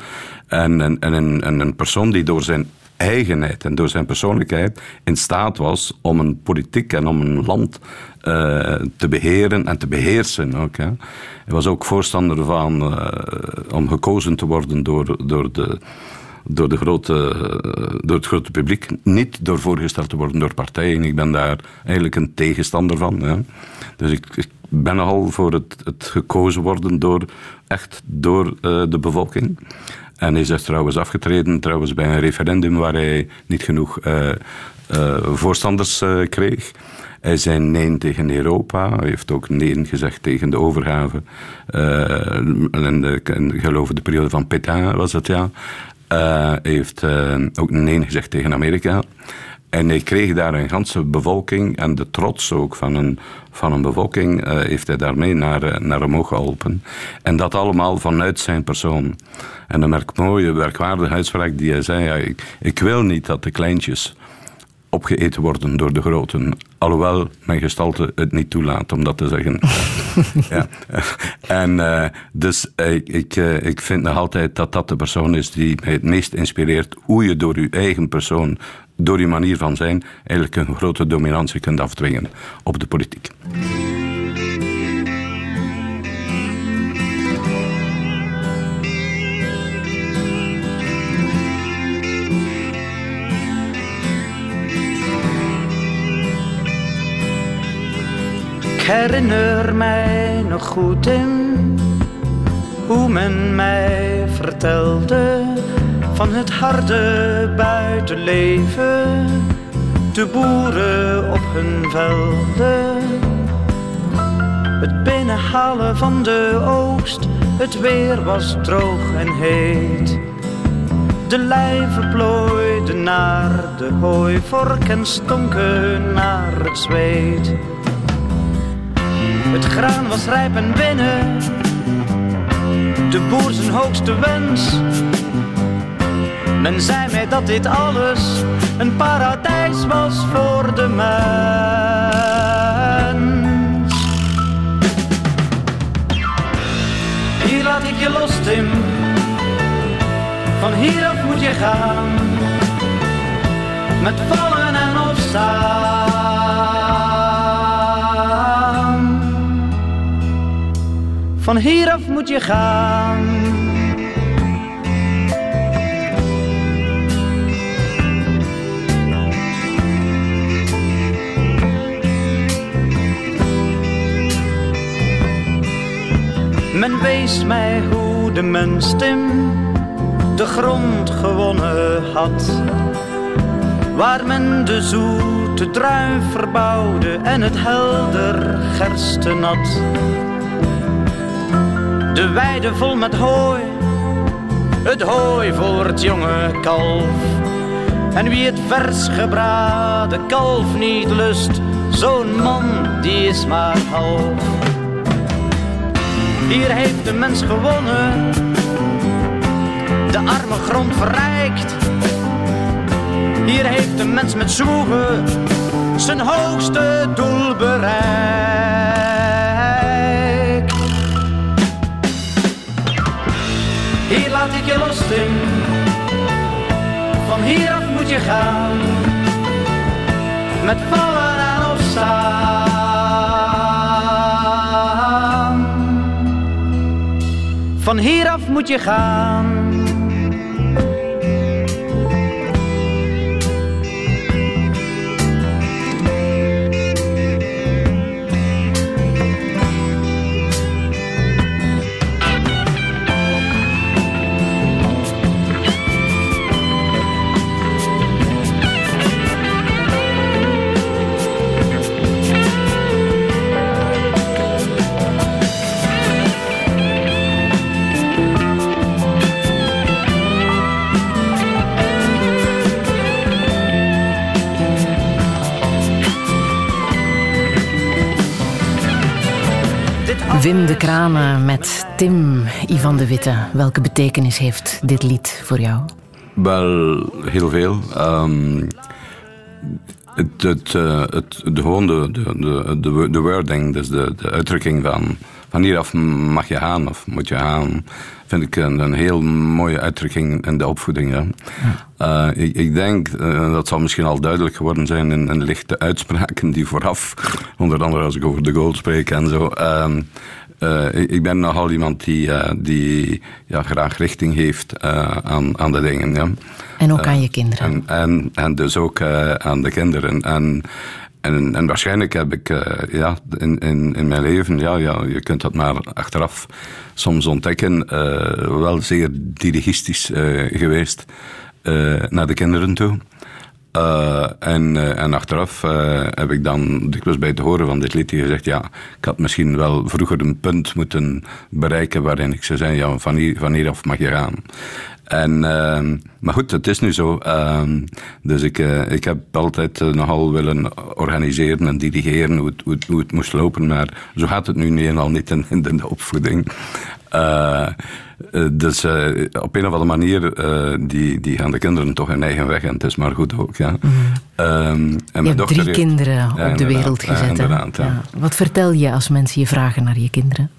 en, en, en een, een persoon die door zijn eigenheid en door zijn persoonlijkheid in staat was om een politiek en om een land uh, te beheren en te beheersen. Ook, hè. Hij was ook voorstander van uh, om gekozen te worden door, door, de, door, de grote, door het grote publiek, niet door voorgesteld te worden door partijen. Ik ben daar eigenlijk een tegenstander van. Hè. Dus ik, ben nogal voor het, het gekozen worden door, echt door de bevolking. En hij is dus trouwens afgetreden trouwens bij een referendum waar hij niet genoeg uh, uh, voorstanders uh, kreeg. Hij zei nee tegen Europa. Hij heeft ook nee gezegd tegen de overgave. in, de, periode van Pétain was het, ja. hij heeft ook nee gezegd tegen Amerika. En hij kreeg daar een ganse bevolking en de trots ook van een, van een bevolking uh, heeft hij daarmee naar, uh, naar omhoog geholpen. En dat allemaal vanuit zijn persoon. En een merk mooie, werkwaardige uitspraak die hij zei, ja, ik, ik wil niet dat de kleintjes opgeeten worden door de groten. Alhoewel mijn gestalte het niet toelaat om dat te zeggen. ja. En uh, dus ik, ik, ik vind nog altijd dat dat de persoon is die mij het meest inspireert. Hoe je door je eigen persoon, door je manier van zijn, eigenlijk een grote dominantie kunt afdwingen op de politiek. herinner mij nog goed in hoe men mij vertelde van het harde buitenleven, de boeren op hun velden, het binnenhalen van de oogst, het weer was droog en heet. De lijven plooiden naar de hooivork en stonken naar het zweet. Het graan was rijp en binnen, de boer zijn hoogste wens. Men zei mij dat dit alles een paradijs was voor de mens. Hier laat ik je los, Tim. Van hieraf moet je gaan. Met vallen en opstaan. Van hieraf moet je gaan. Men wees mij hoe de mens Tim de grond gewonnen had. Waar men de zoete druif verbouwde en het helder gerstenat. De weide vol met hooi, het hooi voor het jonge kalf. En wie het vers gebraden kalf niet lust, zo'n man die is maar half. Hier heeft de mens gewonnen, de arme grond verrijkt. Hier heeft de mens met zwoegen zijn hoogste doel bereikt. Hier laat ik je los, Tim. Van hieraf moet je gaan. Met vallen en opstaan. Van hieraf moet je gaan. Wim de Kranen met Tim Ivan de Witte. Welke betekenis heeft dit lied voor jou? Wel, heel veel. Um, het, het, uh, het, de, de, de, de wording, dus de, de uitdrukking van van hieraf mag je gaan of moet je gaan, vind ik een, een heel mooie uitdrukking in de opvoeding. Ja. Uh, ik, ik, denk, uh, dat zal misschien al duidelijk geworden zijn in, in lichte uitspraken die vooraf, onder andere als ik over de goal spreek en zo. Uh, ik, ik, ben nogal iemand die, die ja, graag richting heeft aan, aan de dingen. Ja. En ook aan je kinderen. En, en, en dus ook aan de kinderen. En, en, en, waarschijnlijk heb ik uh, ja, in, in, in mijn leven, ja, ja, je kunt dat maar achteraf soms ontdekken, uh, wel zeer dirigistisch uh, geweest naar de kinderen toe. en, en achteraf heb ik dan dikwijls bij het horen van dit liedje gezegd, ja, ik had misschien wel vroeger een punt moeten bereiken waarin ik zou zeggen, ja, van, hier, van hieraf mag je gaan. En, uh, maar goed, het is nu zo. Uh, dus ik, uh, ik heb altijd uh, nogal willen organiseren en dirigeren hoe het, hoe, het, hoe het, moest lopen. Maar zo gaat het nu niet eenmaal niet in, in de opvoeding. Uh, dus op een of andere manier, die, die gaan de kinderen toch hun eigen weg. En het is maar goed ook. Ja. Mm. en mijn je hebt drie heeft, kinderen ja, op de wereld gezet. Ja, Wat vertel je als mensen je vragen naar je kinderen?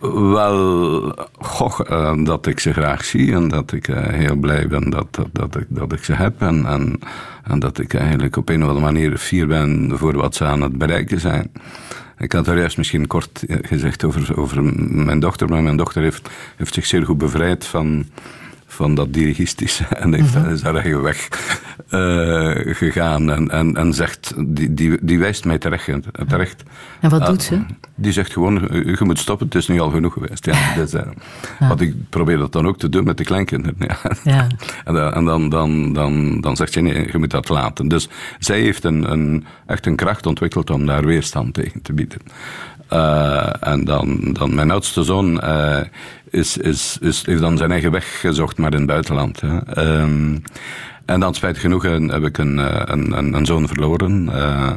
Wel, goh, uh, dat ik ze graag zie en dat ik uh, heel blij ben dat, dat, dat, ik, dat ik ze heb. En, en, en, dat ik eigenlijk op een of andere manier fier ben voor wat ze aan het bereiken zijn. Ik had er juist misschien kort eh, gezegd over, over mijn dochter, maar mijn dochter heeft, heeft zich zeer goed bevrijd van van dat dirigistische en heeft, mm -hmm. is daar eigen weg uh, gegaan en, en, en zegt, die, die, die wijst mij terecht. terecht. En wat uh, doet ze? Die zegt gewoon, je moet stoppen, het is nu al genoeg geweest. Ja, dus, uh, ja. Want ik probeer dat dan ook te doen met de kleinkinderen. Ja. ja. en, en dan, dan, dan, dan zegt ze, nee, je moet dat laten. Dus zij heeft een, een, echt een kracht ontwikkeld om daar weerstand tegen te bieden. en dan, dan mijn oudste zoon is, is, is, heeft dan zijn eigen weg gezocht, maar in het buitenland. Hè. Um, en dan spijt genoeg heb ik een, een, een, een zoon verloren. Uh,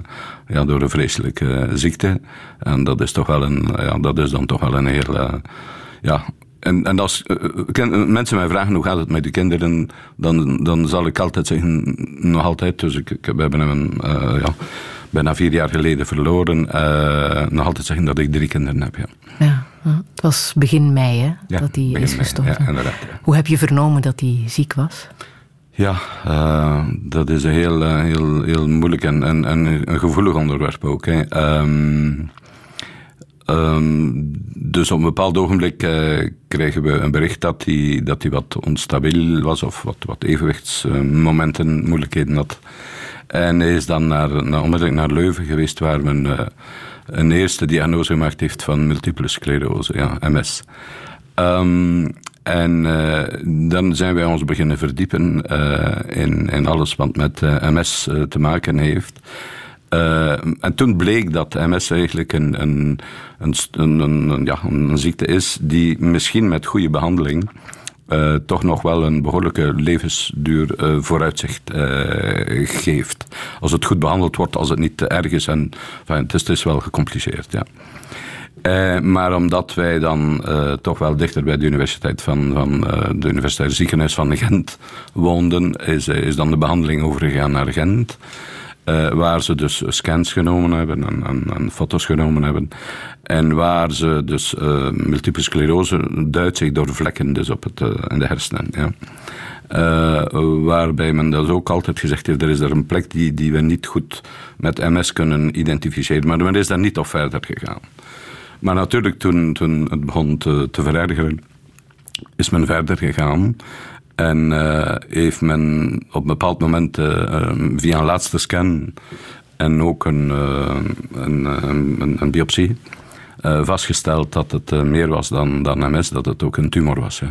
ja, door een vreselijke ziekte. En dat is toch wel een, ja, dat is dan toch wel een heel, uh, ja, en, en als uh, mensen mij vragen hoe gaat het met de kinderen, dan, dan zal ik altijd zeggen, nog altijd. Dus ik, ik we hebben hem ja, bijna vier jaar geleden verloren. Uh, nog altijd zeggen dat ik drie kinderen heb. Ja. ja. Het was begin mei hè, ja, dat hij is gestorven. Ja, Hoe heb je vernomen dat hij ziek was? Ja, uh, dat is een heel, uh, heel, heel moeilijk en, en, en, een gevoelig onderwerp ook. Hè. Um, um, dus op een bepaald ogenblik uh, kregen we een bericht dat hij, dat hij wat onstabiel was of wat, wat evenwichtsmomenten, moeilijkheden had. En hij is dan naar, naar, onmiddellijk naar Leuven geweest waar men een eerste diagnose gemaakt heeft van multiple sclerose, ja, MS. Ehm, en dan zijn wij ons beginnen verdiepen in, in alles wat met MS te maken heeft. en toen bleek dat MS eigenlijk een, een, een, een, ja, een ziekte is die misschien met goede behandeling uh, toch nog wel een behoorlijke levensduur uh, vooruitzicht uh, geeft. Als het goed behandeld wordt, als het niet te erg is. En, het, is, wel gecompliceerd, ja. maar omdat wij dan toch wel dichter bij de universiteit van, van de Universitaire Ziekenhuis van Gent woonden, is, is dan de behandeling overgegaan naar Gent. Uh, waar ze dus scans genomen hebben en, en, en, foto's genomen hebben. En waar ze dus uh, multiple sclerose duidt zich door vlekken dus op het, uh, in de hersenen. Ja. waarbij men dus ook altijd gezegd heeft, er is er een plek die, die we niet goed met MS kunnen identificeren. Maar men is daar niet op verder gegaan. Maar natuurlijk, toen, toen het begon te, te verergeren, is men verder gegaan. En uh, heeft men op een bepaald moment uh, via een laatste scan en ook een, uh, een, een, biopsie vastgesteld dat het meer was dan, dan MS, dat het ook een tumor was. Ja.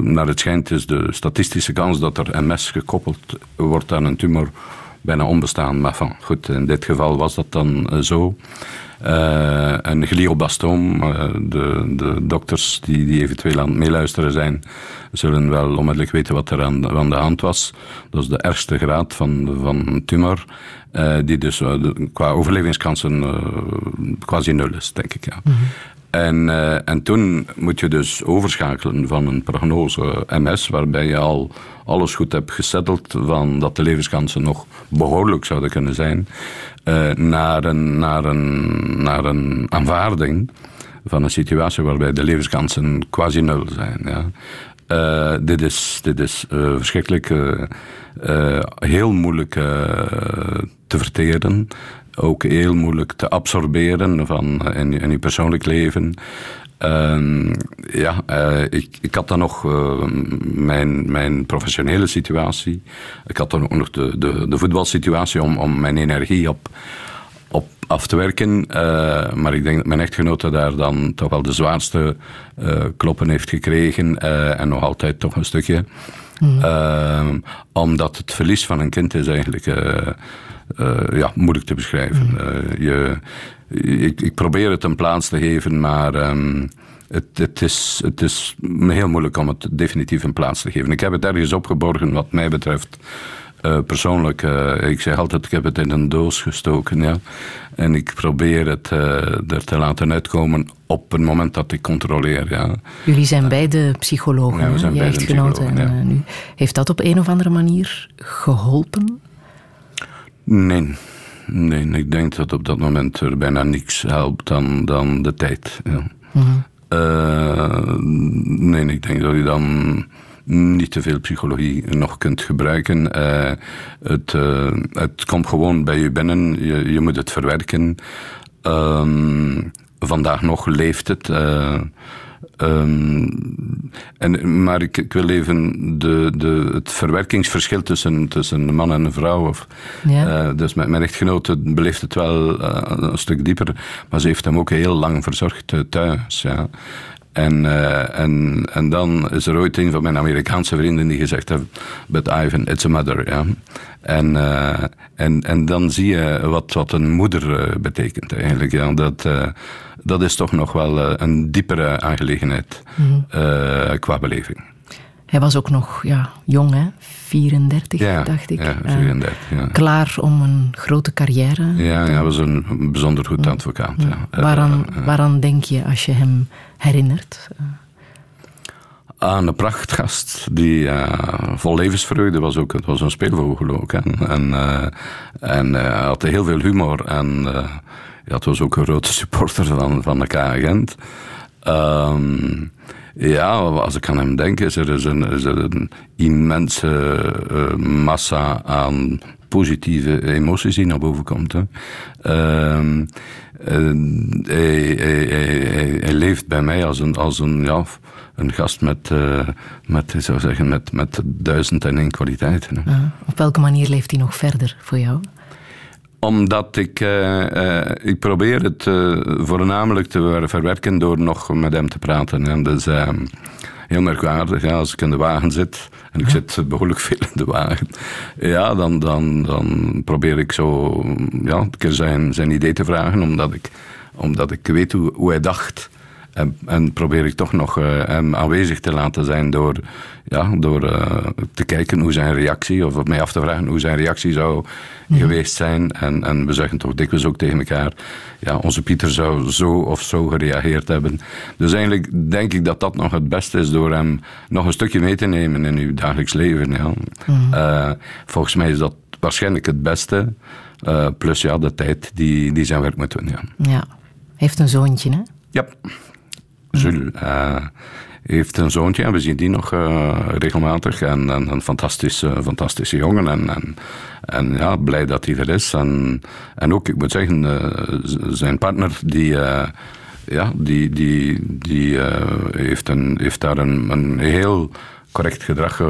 naar het schijnt is de statistische kans dat er MS gekoppeld wordt aan een tumor bijna onbestaan. Maar van, goed, in dit geval was dat dan zo. Uh, een gliobastoom, uh, de, de dokters die, die eventueel aan het meeluisteren zijn, zullen wel onmiddellijk weten wat er aan, aan de hand was. Dat is de ergste graad van, van tumor, uh, die dus qua overlevingskansen quasi nul is, denk ik. Ja. Mm -hmm. En, uh, en toen moet je dus overschakelen van een prognose MS, waarbij je al alles goed hebt gesetteld, van dat de levenskansen nog behoorlijk zouden kunnen zijn, uh, naar, een, naar, een, naar een aanvaarding van een situatie waarbij de levenskansen quasi nul zijn. Ja. Uh, dit is, dit is uh, verschrikkelijk heel moeilijk te verteren ook heel moeilijk te absorberen van, in, in je persoonlijk leven. Uh, ja, uh, ik, ik had dan nog uh, mijn, mijn professionele situatie. Ik had dan ook nog de, de, de voetbalsituatie om, om mijn energie op, op af te werken. Uh, maar ik denk dat mijn echtgenote daar dan toch wel de zwaarste kloppen heeft gekregen. en nog altijd toch een stukje. Mm. omdat het verlies van een kind is eigenlijk ja, moeilijk te beschrijven. Mm. Uh, je, ik, ik, probeer het een plaats te geven, maar um, het, het, is, het is heel moeilijk om het definitief een plaats te geven. Ik heb het ergens opgeborgen wat mij betreft. Uh, persoonlijk, ik zeg altijd, ik heb het in een doos gestoken. Ja. En ik probeer het er te laten uitkomen op het moment dat ik controleer. Ja. Jullie zijn beide psychologen, ja, we zijn beide echtgenoten. En, ja. nu. Heeft dat op een of andere manier geholpen? Nee. Nee, ik denk dat op dat moment er bijna niks helpt dan, dan de tijd. Ja. Uh, nee, ik denk dat je dan niet te veel psychologie nog kunt gebruiken. Uh, het, uh, het komt gewoon bij je binnen, je, je moet het verwerken. Ehm, vandaag nog leeft het. Um, en, maar ik, ik, wil even de, de, het verwerkingsverschil tussen, tussen een man en een vrouw. Of, ja. uh, dus mijn, mijn echtgenote beleeft het wel uh, een stuk dieper, maar ze heeft hem ook heel lang verzorgd uh, thuis. Ja. En, en, en dan is er ooit een van mijn Amerikaanse vrienden die gezegd heeft: But Ivan, it's a mother. Ja. En, uh, en, en dan zie je wat, wat een moeder uh, betekent eigenlijk. Ja. Dat, dat is toch nog wel een diepere aangelegenheid mm -hmm. qua beleving. Hij was ook nog ja, jong, hè? 34, ja, dacht ik. Ja, 34, ja. Klaar om een grote carrière. Ja, hij was een bijzonder goed advocaat. Ja. Waaraan, waaraan denk je als je hem herinnert? Aan een prachtgast die uh, vol levensvreugde was ook. Het was een speelvogel ook. En, en, uh, en uh, hij had heel veel humor. En ja, het was ook een grote supporter van, van de K-agent. Um, ja, als ik aan hem denk, is er, een, is er een immense massa aan positieve emoties die naar boven komt. Uh, hij, hij, hij, hij, leeft bij mij als een, als een, ja, een gast met, uh, met, ik zou zeggen, met, met duizend en één kwaliteiten. op welke manier leeft hij nog verder voor jou? Omdat ik, uh, ik probeer het voornamelijk te verwerken door nog met hem te praten. En dus heel merkwaardig, ja, als ik in de wagen zit, en ik zit behoorlijk veel in de wagen, ja, dan, dan, dan probeer ik zo ja, een keer zijn, zijn idee te vragen, omdat ik, omdat ik weet hoe, hoe hij dacht. En, en, probeer ik toch nog uh, hem aanwezig te laten zijn door, ja, door uh, te kijken hoe zijn reactie, of mij af te vragen hoe zijn reactie zou geweest zijn. En, en we zeggen toch dikwijls ook tegen elkaar, ja, onze Pieter zou zo of zo gereageerd hebben. Dus eigenlijk denk ik dat dat nog het beste is door hem nog een stukje mee te nemen in uw dagelijks leven. Ja. Mm. Uh, volgens mij is dat waarschijnlijk het beste. plus ja, de tijd die, die zijn werk moet doen. Ja. ja. Heeft een zoontje, hè? Ja. Jules uh, heeft een zoontje en we zien die nog uh, regelmatig. En, en, een fantastische, fantastische jongen. En, en, ja, blij dat hij er is. En, en ook, ik moet zeggen, uh, zijn partner, die, ja, die, die, die heeft, een, heeft daar een, een heel correct gedrag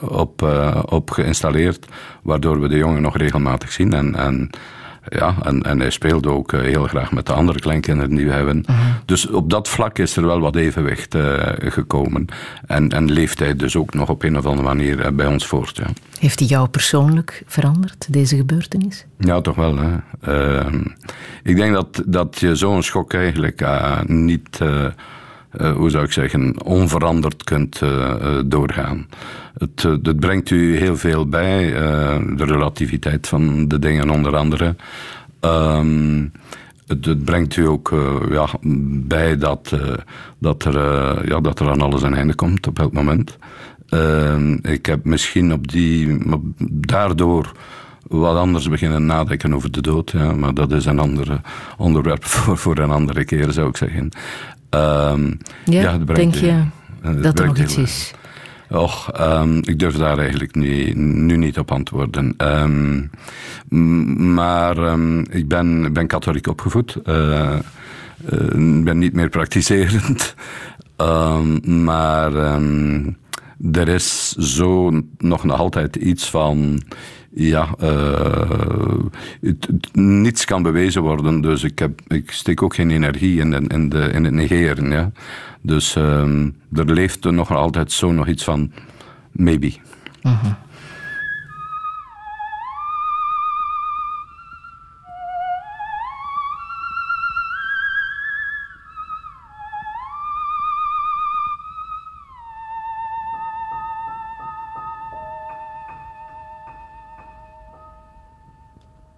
op, op geïnstalleerd. Waardoor we de jongen nog regelmatig zien. En, en ja, en, en hij speelde ook eh, heel graag met de andere kleinkinderen die we hebben. Mhm. Dus op dat vlak is er wel wat evenwicht uh, gekomen. En, en leeft hij dus ook nog op een of andere manier eh, bij ons voort. Ja. Heeft hij jou persoonlijk veranderd, deze gebeurtenis? Ja, toch wel. Hè. Uh, ik denk dat, dat je zo'n schok eigenlijk niet uh, hoe zou ik zeggen, onveranderd kunt uh, doorgaan. Het, het, brengt u heel veel bij, de relativiteit van de dingen onder andere. Um, het, het, brengt u ook ja, bij dat, dat, er, ja, dat er aan alles een einde komt op elk moment. Ehm, ik heb misschien op die, daardoor wat anders beginnen nadenken over de dood. Ja, maar dat is een ander onderwerp voor, voor een andere keer, zou ik zeggen. Um, ja, ja denk je dat er nog iets is? Och, um, ik durf daar eigenlijk nu, nu niet op antwoorden. Um, maar ik ben, ben katholiek opgevoed. Uh, uh, ben niet meer praktiserend. maar er is zo nog, nog altijd iets van ja, het, niets kan bewezen worden. Dus ik, heb, ik steek ook geen energie in, in, de, in het negeren. Ja. Dus um, er leeft er nog altijd zo nog iets van maybe. -huh.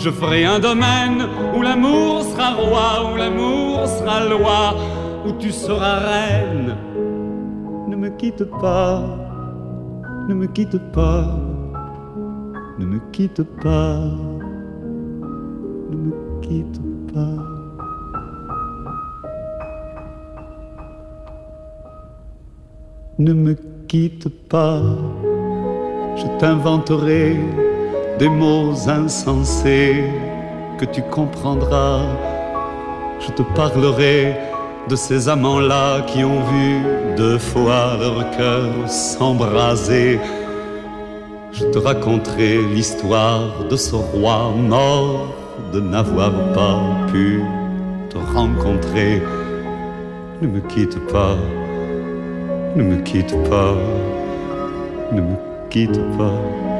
je ferai un domaine où l'amour sera roi, où l'amour sera loi, où tu seras reine. Ne me quitte pas, ne me quitte pas, ne me quitte pas, ne me quitte pas. Ne me quitte pas, je t'inventerai des mots insensés que tu comprendras. Je te parlerai de ces amants-là qui ont vu deux fois leur cœur s'embraser. Je te raconterai l'histoire de ce roi mort de n'avoir pas pu te rencontrer. Ne me quitte pas, ne me quitte pas, ne me quitte pas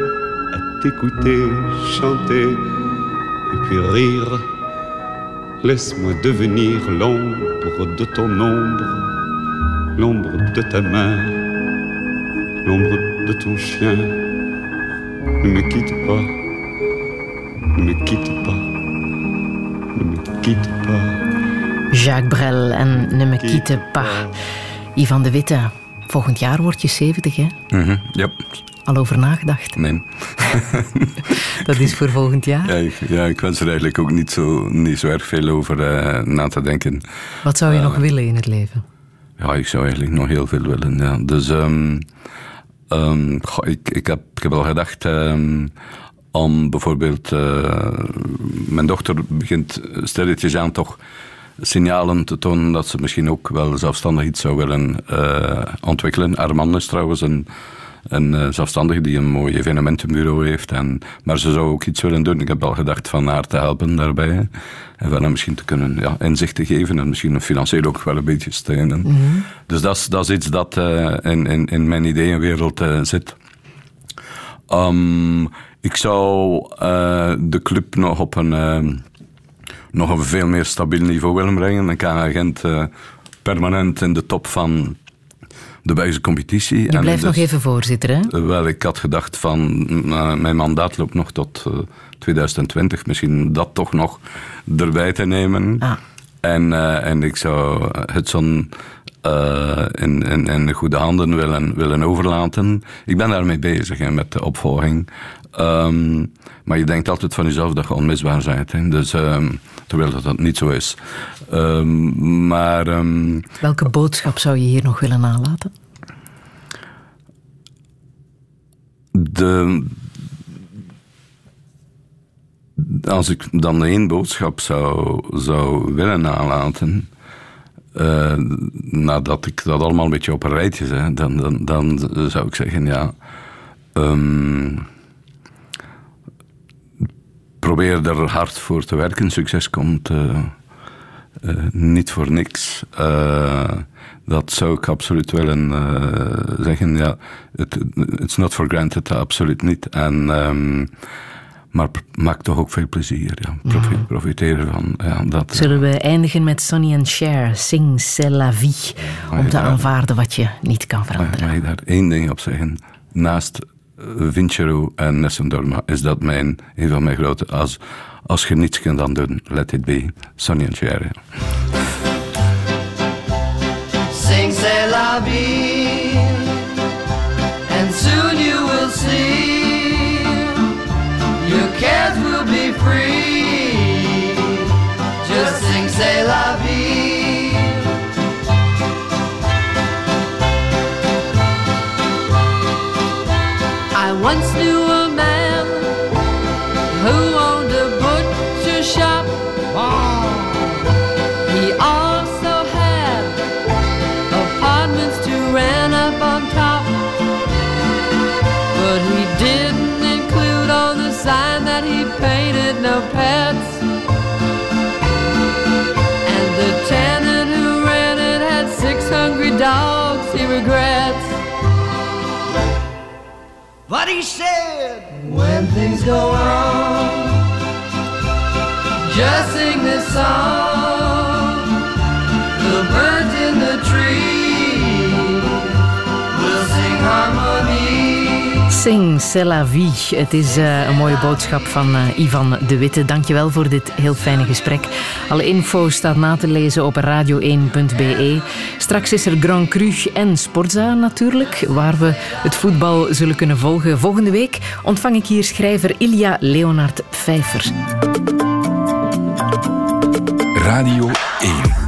t'écouter chanter et puis rire. Laisse-moi devenir l'ombre de ton ombre, l'ombre de ta main, l'ombre de ton chien. Ne me quitte pas, ne me quitte pas, ne me quitte pas. Jacques Brel en Ne me quitte pas. Ivan de Witte, volgend jaar word je 70, hè? Mhm, ja. Al over nagedacht? Nee. Dat is voor volgend jaar? Ja, ik, ja, ik wens er eigenlijk ook niet zo, niet zo erg veel over eh, na te denken. Wat zou je Eh, nog willen in het leven? Ja, ik zou eigenlijk nog heel veel willen. Ja. Dus ehm, ehm, goh, ik, ik, heb, ik heb al gedacht ehm, om bijvoorbeeld. eh, mijn dochter begint stilletjes aan toch signalen te tonen dat ze misschien ook wel zelfstandig iets zou willen ontwikkelen. Haar man is trouwens een, een eh, zelfstandige die een mooi evenementenbureau heeft. En, maar ze zou ook iets willen doen. Ik heb al gedacht van haar te helpen daarbij. En wel haar misschien te kunnen ja, inzichten geven en misschien financieel ook wel een beetje steunen. Dus dat is, dat is iets dat eh, in, in, in mijn ideeënwereld eh, zit. Ehm, ik zou de club nog op een, nog een veel meer stabiel niveau willen brengen. Ik kan agent permanent in de top van de Belgische competitie. Je En blijft dus- nog even voorzitter, hè? eh, Wel, ik had gedacht van, eh, mijn mandaat loopt nog tot eh, 2020, misschien dat toch nog erbij te nemen. Ah. En, eh, en ik zou het zo'n eh, in, in, in de goede handen willen, willen overlaten. Ik ben daarmee bezig hè, met de opvolging. Ehm, maar je denkt altijd van jezelf dat je onmisbaar bent. Hè. Dus, ehm, terwijl dat, dat niet zo is. Ehm, maar ehm, Welke boodschap zou je hier nog willen nalaten? de, als ik dan één boodschap zou, zou willen nalaten, eh, nadat ik dat allemaal een beetje op een rijtje zeg, dan, dan, dan zou ik zeggen, ja, ehm, probeer er hard voor te werken. Succes komt eh, eh, niet voor niks. Eh, dat zou ik absoluut willen zeggen. Ja, het it's not for granted, absoluut niet. En, ehm, maar p- maak toch ook veel plezier. Ja. Profi- Profiteer ervan. Ja, dat, Zullen we eindigen met Sonny and Cher, Sing c'est la vie, om te aanvaarden wat je niet kan veranderen? mag ik daar één ding op zeggen? Naast Vincero en Nessun Dorma is dat mijn, een van mijn grote... Als, als je niets kunt dan doen, let it be. Sonny and Cher. ja. Sing c'est la vie, and soon you will see your cares will be free. Just sing c'est la vie. Once knew a man who owned a butcher shop. He also had apartments to rent up on top. But he didn't include on the sign that he painted no pets. And the tenant who rented had six hungry dogs he regrets. But he said, when things go wrong, just sing this song. Sing c'est. Het is uh, een mooie boodschap van uh, Ivan de Witte. Dankjewel voor dit heel fijne gesprek. Alle info staat na te lezen op radio1.be. Straks is er Grand Cru en Sportza natuurlijk, waar we het voetbal zullen kunnen volgen. Volgende week ontvang ik hier schrijver Ilja Leonard Pfeiffer. Radio 1